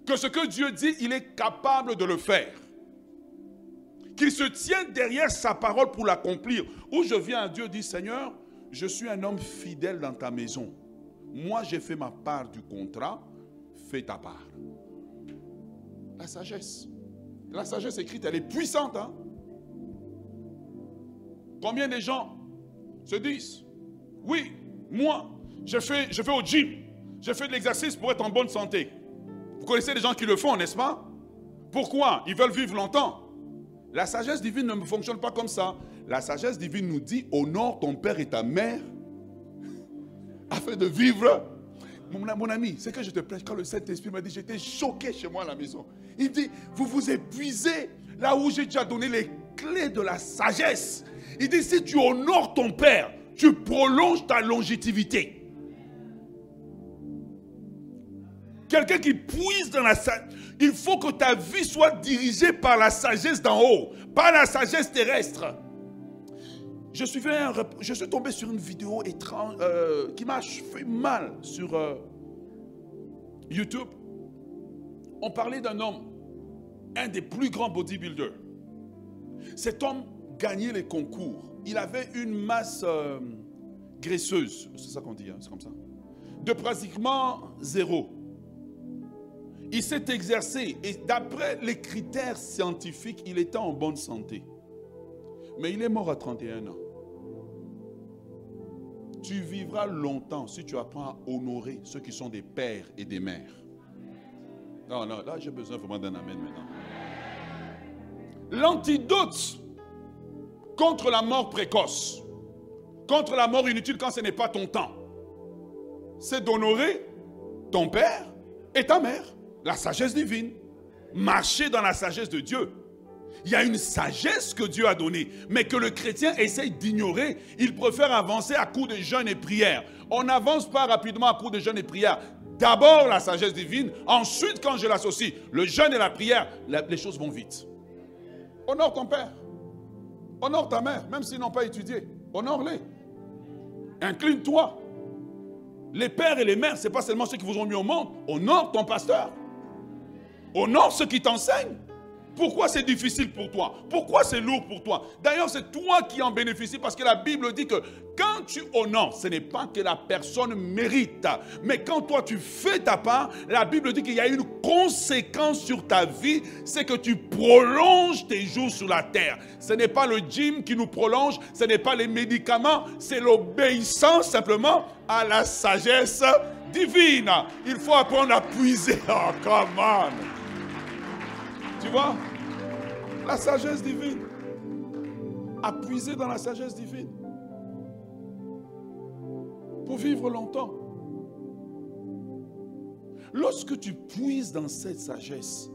que ce que Dieu dit, il est capable de le faire? Qu'il se tient derrière sa parole pour l'accomplir? Ou je viens à Dieu et dis, Seigneur, je suis un homme fidèle dans ta maison. Moi, j'ai fait ma part du contrat, fais ta part. La sagesse. La sagesse écrite, elle est puissante. Hein? Combien de gens se disent, oui, moi, je fais, au gym, je fais de l'exercice pour être en bonne santé. Vous connaissez des gens qui le font, n'est-ce pas? Pourquoi? Ils veulent vivre longtemps. La sagesse divine ne fonctionne pas comme ça. La sagesse divine nous dit, honore ton père et ta mère afin de vivre. Mon, ami, c'est que je te prêche, quand le Saint-Esprit m'a dit, j'étais choqué chez moi à la maison. Il dit, vous vous épuisez là où j'ai déjà donné les clés de la sagesse. Il dit, si tu honores ton Père, tu prolonges ta longévité. Quelqu'un qui puise dans la sagesse. Il faut que ta vie soit dirigée par la sagesse d'en haut, pas la sagesse terrestre. Je, je suis tombé sur une vidéo étrange euh, qui m'a fait mal sur euh, YouTube. On parlait d'un homme, un des plus grands bodybuilders. Cet homme gagnait les concours. Il avait une masse euh, graisseuse, c'est ça qu'on dit, hein, c'est comme ça, de pratiquement zéro. Il s'est exercé et d'après les critères scientifiques, il était en bonne santé. Mais il est mort à 31 ans. Tu vivras longtemps si tu apprends à honorer ceux qui sont des pères et des mères. Non, non, là j'ai besoin vraiment d'un amen maintenant. L'antidote contre la mort précoce, contre la mort inutile quand ce n'est pas ton temps, c'est d'honorer ton père et ta mère, la sagesse divine. Marcher dans la sagesse de Dieu. Il y a une sagesse que Dieu a donnée, mais que le chrétien essaye d'ignorer. Il préfère avancer à coup de jeûne et prière. On n'avance pas rapidement à coup de jeûne et prière. D'abord la sagesse divine, ensuite quand je l'associe, le jeûne et la prière, les choses vont vite. Honore ton père. Honore ta mère, même s'ils n'ont pas étudié. Honore-les. Incline-toi. Les pères et les mères, ce n'est pas seulement ceux qui vous ont mis au monde. Honore ton pasteur. Honore ceux qui t'enseignent. Pourquoi c'est difficile pour toi? Pourquoi c'est lourd pour toi? D'ailleurs, c'est toi qui en bénéficies parce que la Bible dit que quand tu honores, ce n'est pas que la personne mérite. Mais quand toi tu fais ta part, la Bible dit qu'il y a une conséquence sur ta vie, c'est que tu prolonges tes jours sur la terre. Ce n'est pas le gym qui nous prolonge, ce n'est pas les médicaments, c'est l'obéissance simplement à la sagesse divine. Il faut apprendre à puiser. Oh, come on. Tu vois? La sagesse divine. À dans la sagesse divine. Pour vivre longtemps. Lorsque tu puises dans cette sagesse,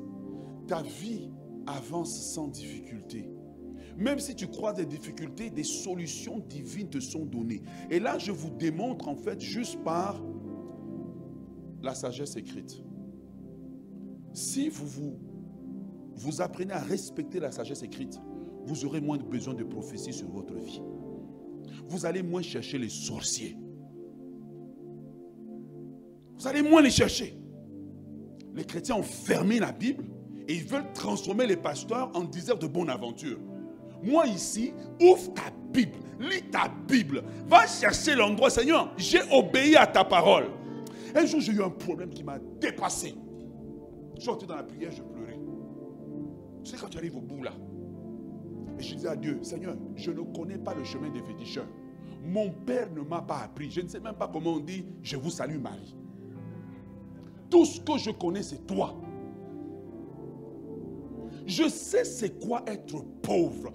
ta vie avance sans difficulté. Même si tu crois des difficultés, des solutions divines te sont données. Et là, je vous démontre en fait juste par la sagesse écrite. Si vous vous vous apprenez à respecter la sagesse écrite, vous aurez moins besoin de prophéties sur votre vie. Vous allez moins chercher les sorciers. Vous allez moins les chercher. Les chrétiens ont fermé la Bible et ils veulent transformer les pasteurs en diseurs de bonne aventure. Moi ici, ouvre ta Bible, lis ta Bible, va chercher l'endroit, Seigneur, j'ai obéi à ta parole. Un jour, j'ai eu un problème qui m'a dépassé. Je suis dans la prière, je sais, quand tu arrives au bout là, et je disais à Dieu, Seigneur, je ne connais pas le chemin des féticheurs. Mon père ne m'a pas appris. Je ne sais même pas comment on dit, je vous salue Marie. Tout ce que je connais, c'est toi. Je sais c'est quoi être pauvre.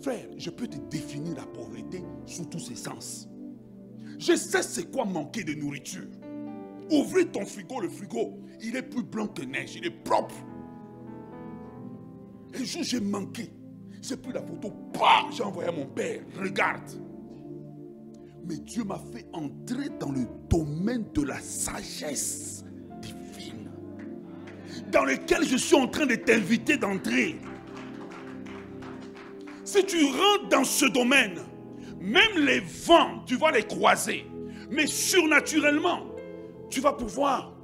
Frère, je peux te définir la pauvreté sous tous ses sens. Je sais c'est quoi manquer de nourriture. Ouvrez ton frigo, le frigo, il est plus blanc que neige, il est propre. Un jour, j'ai manqué. J'ai pris la photo. J'ai envoyé à mon père. Regarde. Mais Dieu m'a fait entrer dans le domaine de la sagesse divine. Dans lequel je suis en train de t'inviter d'entrer. Si tu rentres dans ce domaine, même les vents, tu vas les croiser. Mais surnaturellement, tu vas pouvoir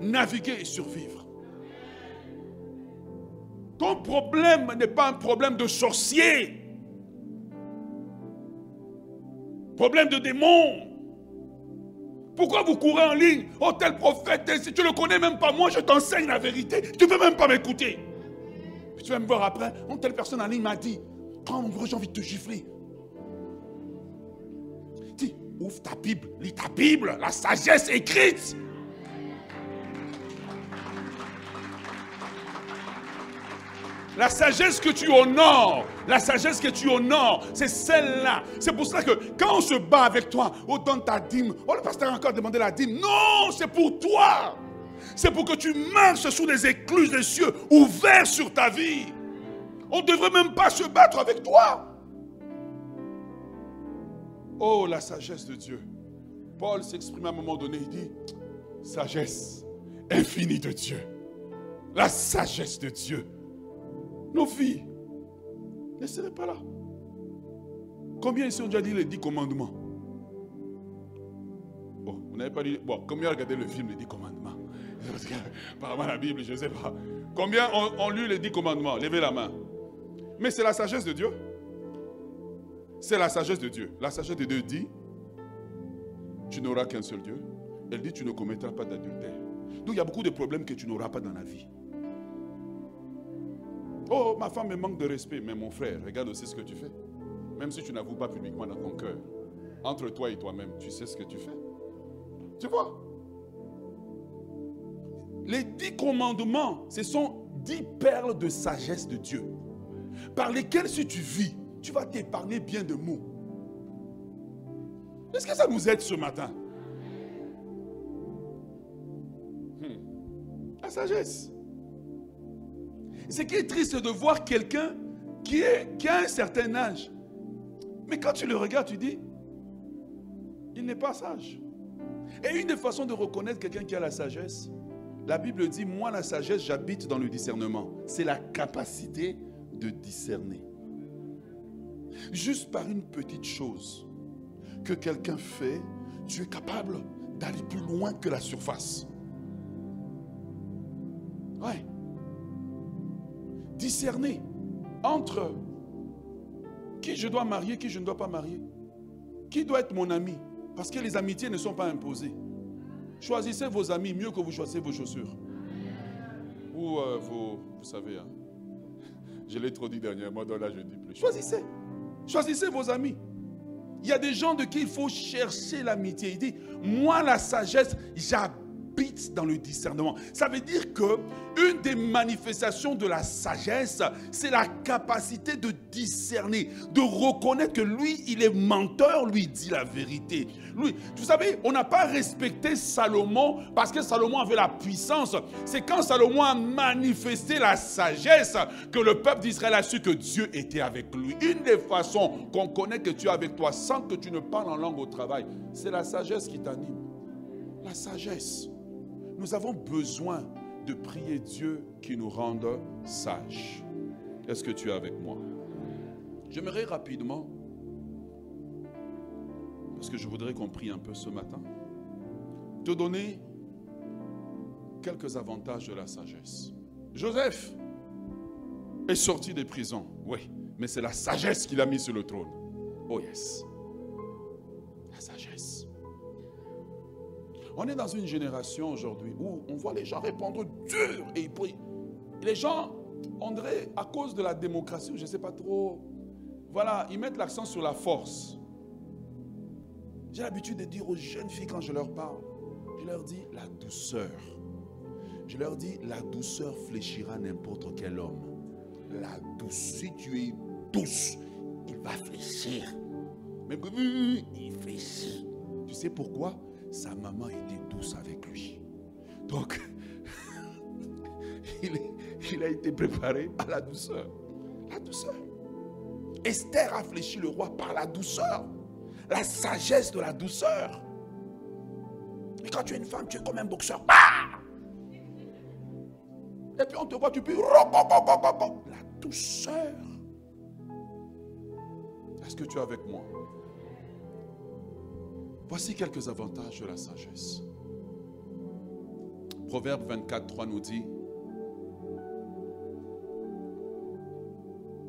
naviguer et survivre. Ton problème n'est pas un problème de sorcier. Problème de démon. Pourquoi vous courez en ligne? Oh, tel prophète, si tu ne le connais même pas, moi je t'enseigne la vérité. Tu ne veux même pas m'écouter. Tu vas me voir après. Oh, telle personne en ligne m'a dit Prends mon j'ai envie de te gifler. Dis, ouvre ta Bible, lis ta Bible, la sagesse écrite. La sagesse que tu honores, la sagesse que tu honores, c'est celle-là. C'est pour cela que quand on se bat avec toi, on donne ta dîme. Oh, le pasteur a encore demandé la dîme. Non, c'est pour toi. C'est pour que tu marches sous les écluses des cieux ouverts sur ta vie. On ne devrait même pas se battre avec toi. Oh, la sagesse de Dieu. Paul s'exprime à un moment donné, il dit, sagesse infinie de Dieu. La sagesse de Dieu nos filles ne seraient pas là. Combien ici ont déjà dit les dix commandements? Bon, vous n'avez pas dit. Bon, combien ont regardé le film Les dix commandements Apparemment, la Bible, je ne sais pas. Combien ont, lu les dix commandements? Levez la main. Mais c'est la sagesse de Dieu. C'est la sagesse de Dieu. La sagesse de Dieu dit Tu n'auras qu'un seul Dieu. Elle dit Tu ne commettras pas d'adultère. Donc il y a beaucoup de problèmes que tu n'auras pas dans la vie. Oh, ma femme me manque de respect. Mais mon frère, regarde aussi ce que tu fais. Même si tu n'avoues pas publiquement dans ton cœur. Entre toi et toi-même, tu sais ce que tu fais. Tu vois? Les dix commandements, ce sont dix perles de sagesse de Dieu. Par lesquelles, si tu vis, tu vas t'épargner bien de mots. Est-ce que ça nous aide ce matin? Hmm. La sagesse. Ce qui est triste, de voir quelqu'un qui, qui a un certain âge. Mais quand tu le regardes, tu dis, il n'est pas sage. Et une des façons de reconnaître quelqu'un qui a la sagesse, la Bible dit, moi la sagesse, j'habite dans le discernement. C'est la capacité de discerner. Juste par une petite chose que quelqu'un fait, tu es capable d'aller plus loin que la surface. Ouais discerner entre qui je dois marier, qui je ne dois pas marier. Qui doit être mon ami Parce que les amitiés ne sont pas imposées. Choisissez vos amis mieux que vous choisissez vos chaussures. Ou euh, vos, vous savez, hein. je l'ai trop dit dernièrement, donc là je ne dis plus. Choisissez. Choisissez vos amis. Il y a des gens de qui il faut chercher l'amitié. Il dit, moi la sagesse, j'habite dans le discernement. Ça veut dire que une des manifestations de la sagesse, c'est la capacité de discerner, de reconnaître que lui, il est menteur, lui dit la vérité. Lui, vous savez, on n'a pas respecté Salomon parce que Salomon avait la puissance. C'est quand Salomon a manifesté la sagesse que le peuple d'Israël a su que Dieu était avec lui. Une des façons qu'on connaît que tu es avec toi sans que tu ne parles en langue au travail, c'est la sagesse qui t'anime. La sagesse. Nous avons besoin de prier Dieu qui nous rende sages. Est-ce que tu es avec moi? J'aimerais rapidement, parce que je voudrais qu'on prie un peu ce matin, te donner quelques avantages de la sagesse. Joseph est sorti des prisons, oui, mais c'est la sagesse qui l'a mis sur le trône. Oh yes. On est dans une génération aujourd'hui où on voit les gens répondre dur et ils Les gens, dirait, à cause de la démocratie, je ne sais pas trop, voilà, ils mettent l'accent sur la force. J'ai l'habitude de dire aux jeunes filles quand je leur parle, je leur dis la douceur. Je leur dis la douceur fléchira n'importe quel homme. La douce, si tu es douce, il va fléchir. Que il fléchit. Tu sais pourquoi? Sa maman était douce avec lui. Donc, il, a été préparé à la douceur. La douceur. Esther a fléchi le roi par la douceur. La sagesse de la douceur. Et quand tu es une femme, tu es comme un boxeur. Ah! Et puis on te voit, tu peux. La douceur. Est-ce que tu es avec moi? Voici quelques avantages de la sagesse. Proverbe 24, 3 nous dit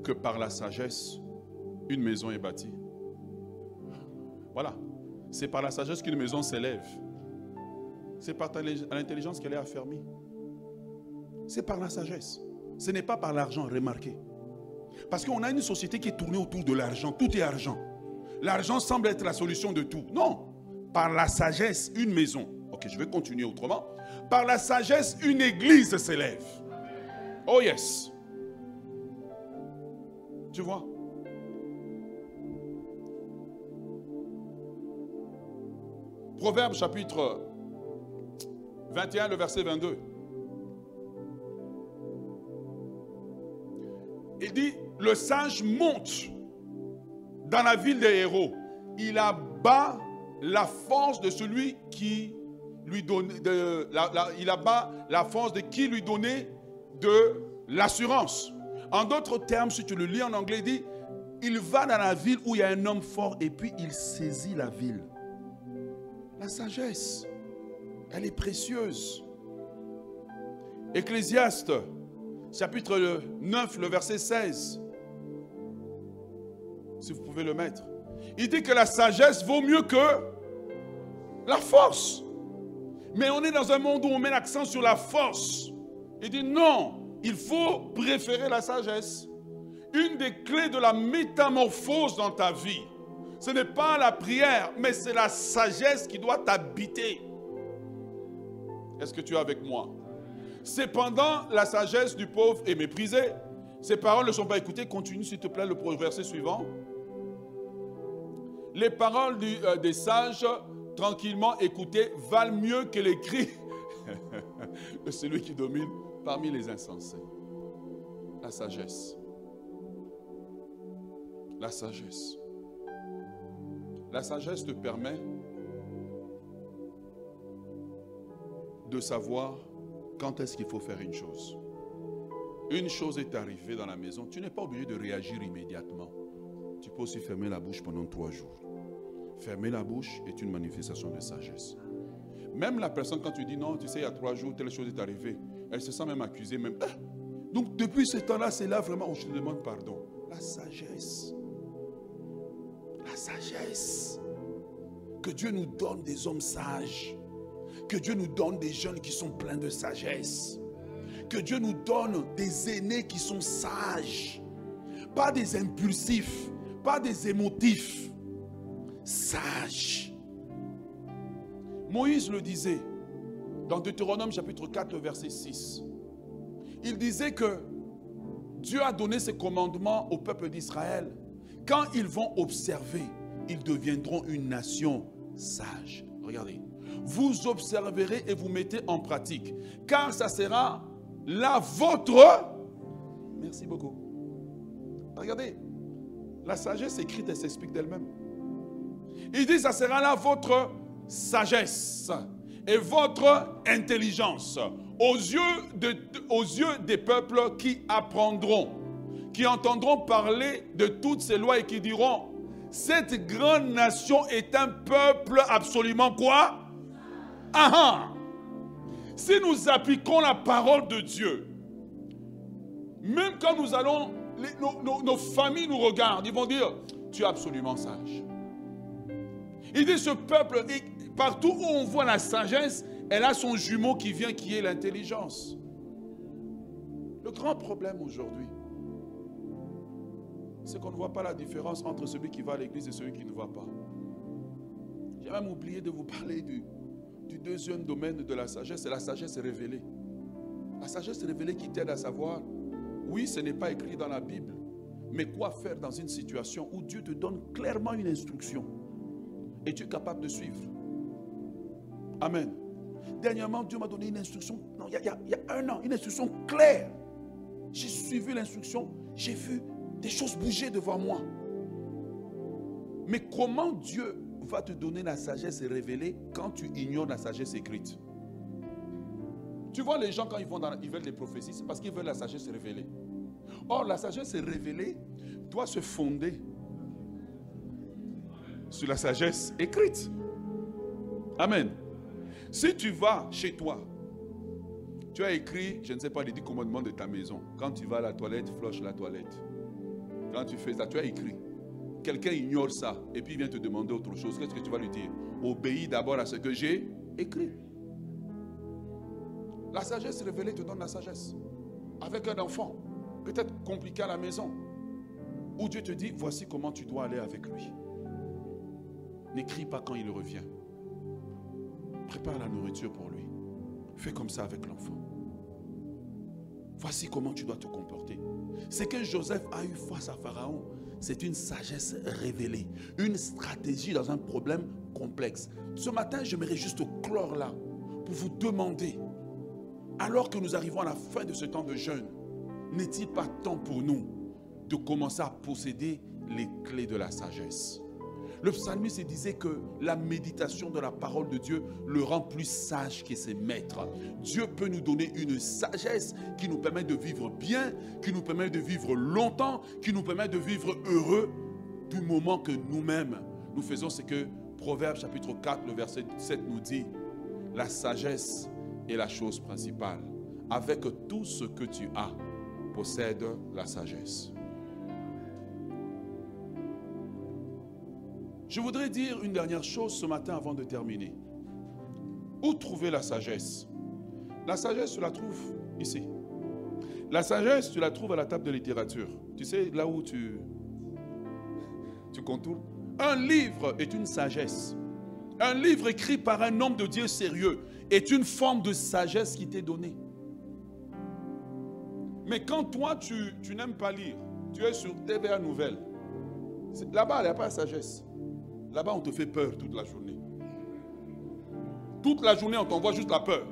que par la sagesse, une maison est bâtie. Voilà. C'est par la sagesse qu'une maison s'élève. C'est par l'intelligence qu'elle est affermie. C'est par la sagesse. Ce n'est pas par l'argent, remarquez. Parce qu'on a une société qui est tournée autour de l'argent. Tout est argent. L'argent semble être la solution de tout. Non. Par la sagesse, une maison. Ok, je vais continuer autrement. Par la sagesse, une église s'élève. Oh yes. Tu vois? Proverbe chapitre 21, le verset 22. Il dit, le sage monte dans la ville des héros. Il abat la force de celui qui lui donne, de, force de qui lui donnait de l'assurance. En d'autres termes, si tu le lis en anglais, il dit, il va dans la ville où il y a un homme fort et puis il saisit la ville. La sagesse, elle est précieuse. Ecclésiaste, chapitre 9, le verset 16. Si vous pouvez le mettre. Il dit que la sagesse vaut mieux que la force. Mais on est dans un monde où on met l'accent sur la force. Il dit non, il faut préférer la sagesse. Une des clés de la métamorphose dans ta vie, ce n'est pas la prière, mais c'est la sagesse qui doit t'habiter. Est-ce que tu es avec moi? Cependant, la sagesse du pauvre est méprisée. Ses paroles ne sont pas écoutées. Continue, s'il te plaît, le verset suivant. Les paroles euh, des sages, tranquillement écoutées, valent mieux que les cris de celui qui domine parmi les insensés. La sagesse. La sagesse. La sagesse te permet de savoir quand est-ce qu'il faut faire une chose. Une chose est arrivée dans la maison, tu n'es pas obligé de réagir immédiatement. Tu peux aussi fermer la bouche pendant trois jours. Fermer la bouche est une manifestation de sagesse. Même la personne, quand tu dis non, tu sais, il y a trois jours, telle chose est arrivée, elle se sent même accusée, même. Ah! Donc depuis ce temps-là, c'est là vraiment où je te demande pardon. La sagesse. La sagesse. Que Dieu nous donne des hommes sages que Dieu nous donne des jeunes qui sont pleins de sagesse. Que Dieu nous donne des aînés qui sont sages. Pas des impulsifs, pas des émotifs. Sages. Moïse le disait dans Deutéronome chapitre 4, verset 6. Il disait que Dieu a donné ses commandements au peuple d'Israël. Quand ils vont observer, ils deviendront une nation sage. Regardez, vous observerez et vous mettez en pratique. Car ça sera la vôtre. Merci beaucoup. Regardez, la sagesse écrite, elle s'explique d'elle-même. Il dit, ça sera la votre sagesse et votre intelligence aux yeux, de, aux yeux des peuples qui apprendront, qui entendront parler de toutes ces lois et qui diront, cette grande nation est un peuple absolument quoi? Ah, ah. Si nous appliquons la parole de Dieu, même quand nous allons, nos, familles nous regardent, ils vont dire, tu es absolument sage. Il dit, ce peuple, partout où on voit la sagesse, elle a son jumeau qui vient, qui est l'intelligence. Le grand problème aujourd'hui, c'est qu'on ne voit pas la différence entre celui qui va à l'église et celui qui ne va pas. J'ai même oublié de vous parler du, du deuxième domaine de la sagesse, c'est la sagesse révélée. La sagesse révélée qui t'aide à savoir, oui, ce n'est pas écrit dans la Bible, mais quoi faire dans une situation où Dieu te donne clairement une instruction et tu es capable de suivre? Amen. Dernièrement, Dieu m'a donné une instruction, non, il y, a, un an, une instruction claire. J'ai suivi l'instruction, j'ai vu des choses bouger devant moi. Mais comment Dieu va te donner la sagesse révélée quand tu ignores la sagesse écrite? Tu vois les gens quand ils, vont ils veulent des prophéties, c'est parce qu'ils veulent la sagesse révélée. Or, la sagesse révélée doit se fonder sur la sagesse écrite. Amen. Si tu vas chez toi, tu as écrit, je ne sais pas, les dix commandements de ta maison. Quand tu vas à la toilette, floche la toilette. Quand tu fais ça, tu as écrit. Quelqu'un ignore ça et puis il vient te demander autre chose. Qu'est-ce que tu vas lui dire? Obéis d'abord à ce que j'ai écrit. La sagesse révélée te donne la sagesse. Avec un enfant, peut-être compliqué à la maison, où Dieu te dit, voici comment tu dois aller avec lui. N'écris pas quand il revient. Prépare la nourriture pour lui. Fais comme ça avec l'enfant. Voici comment tu dois te comporter. Ce que Joseph a eu face à Pharaon, c'est une sagesse révélée, une stratégie dans un problème complexe. Ce matin, j'aimerais juste clore là pour vous demander, alors que nous arrivons à la fin de ce temps de jeûne, n'est-il pas temps pour nous de commencer à posséder les clés de la sagesse? Le psalmiste disait que la méditation de la parole de Dieu le rend plus sage que ses maîtres. Dieu peut nous donner une sagesse qui nous permet de vivre bien, qui nous permet de vivre longtemps, qui nous permet de vivre heureux du moment que nous-mêmes nous faisons ce que Proverbe chapitre 4, le verset 7 nous dit. La sagesse est la chose principale. Avec tout ce que tu as, possède la sagesse. Je voudrais dire une dernière chose ce matin avant de terminer. Où trouver la sagesse? La sagesse, tu la trouves ici. La sagesse, tu la trouves à la table de littérature. Tu sais, là où tu, tu contours. Un livre est une sagesse. Un livre écrit par un homme de Dieu sérieux est une forme de sagesse qui t'est donnée. Mais quand toi, tu, n'aimes pas lire, tu es sur TVA Nouvelle, là-bas, il n'y a pas de sagesse. Là-bas, on te fait peur toute la journée. Toute la journée, on t'envoie juste la peur.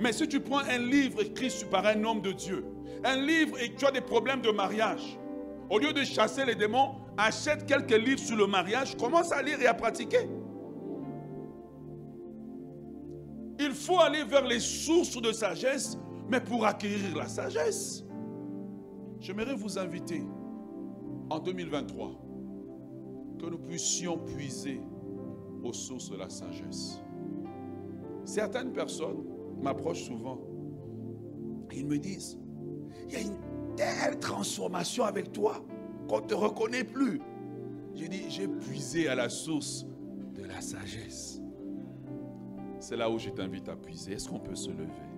Mais si tu prends un livre écrit par un homme de Dieu, un livre et tu as des problèmes de mariage, au lieu de chasser les démons, achète quelques livres sur le mariage, commence à lire et à pratiquer. Il faut aller vers les sources de sagesse, mais pour acquérir la sagesse. J'aimerais vous inviter en 2023 que nous puissions puiser aux sources de la sagesse. Certaines personnes m'approchent souvent et ils me disent, il y a une telle transformation avec toi qu'on ne te reconnaît plus. J'ai dit, j'ai puisé à la source de la sagesse. C'est là où je t'invite à puiser. Est-ce qu'on peut se lever?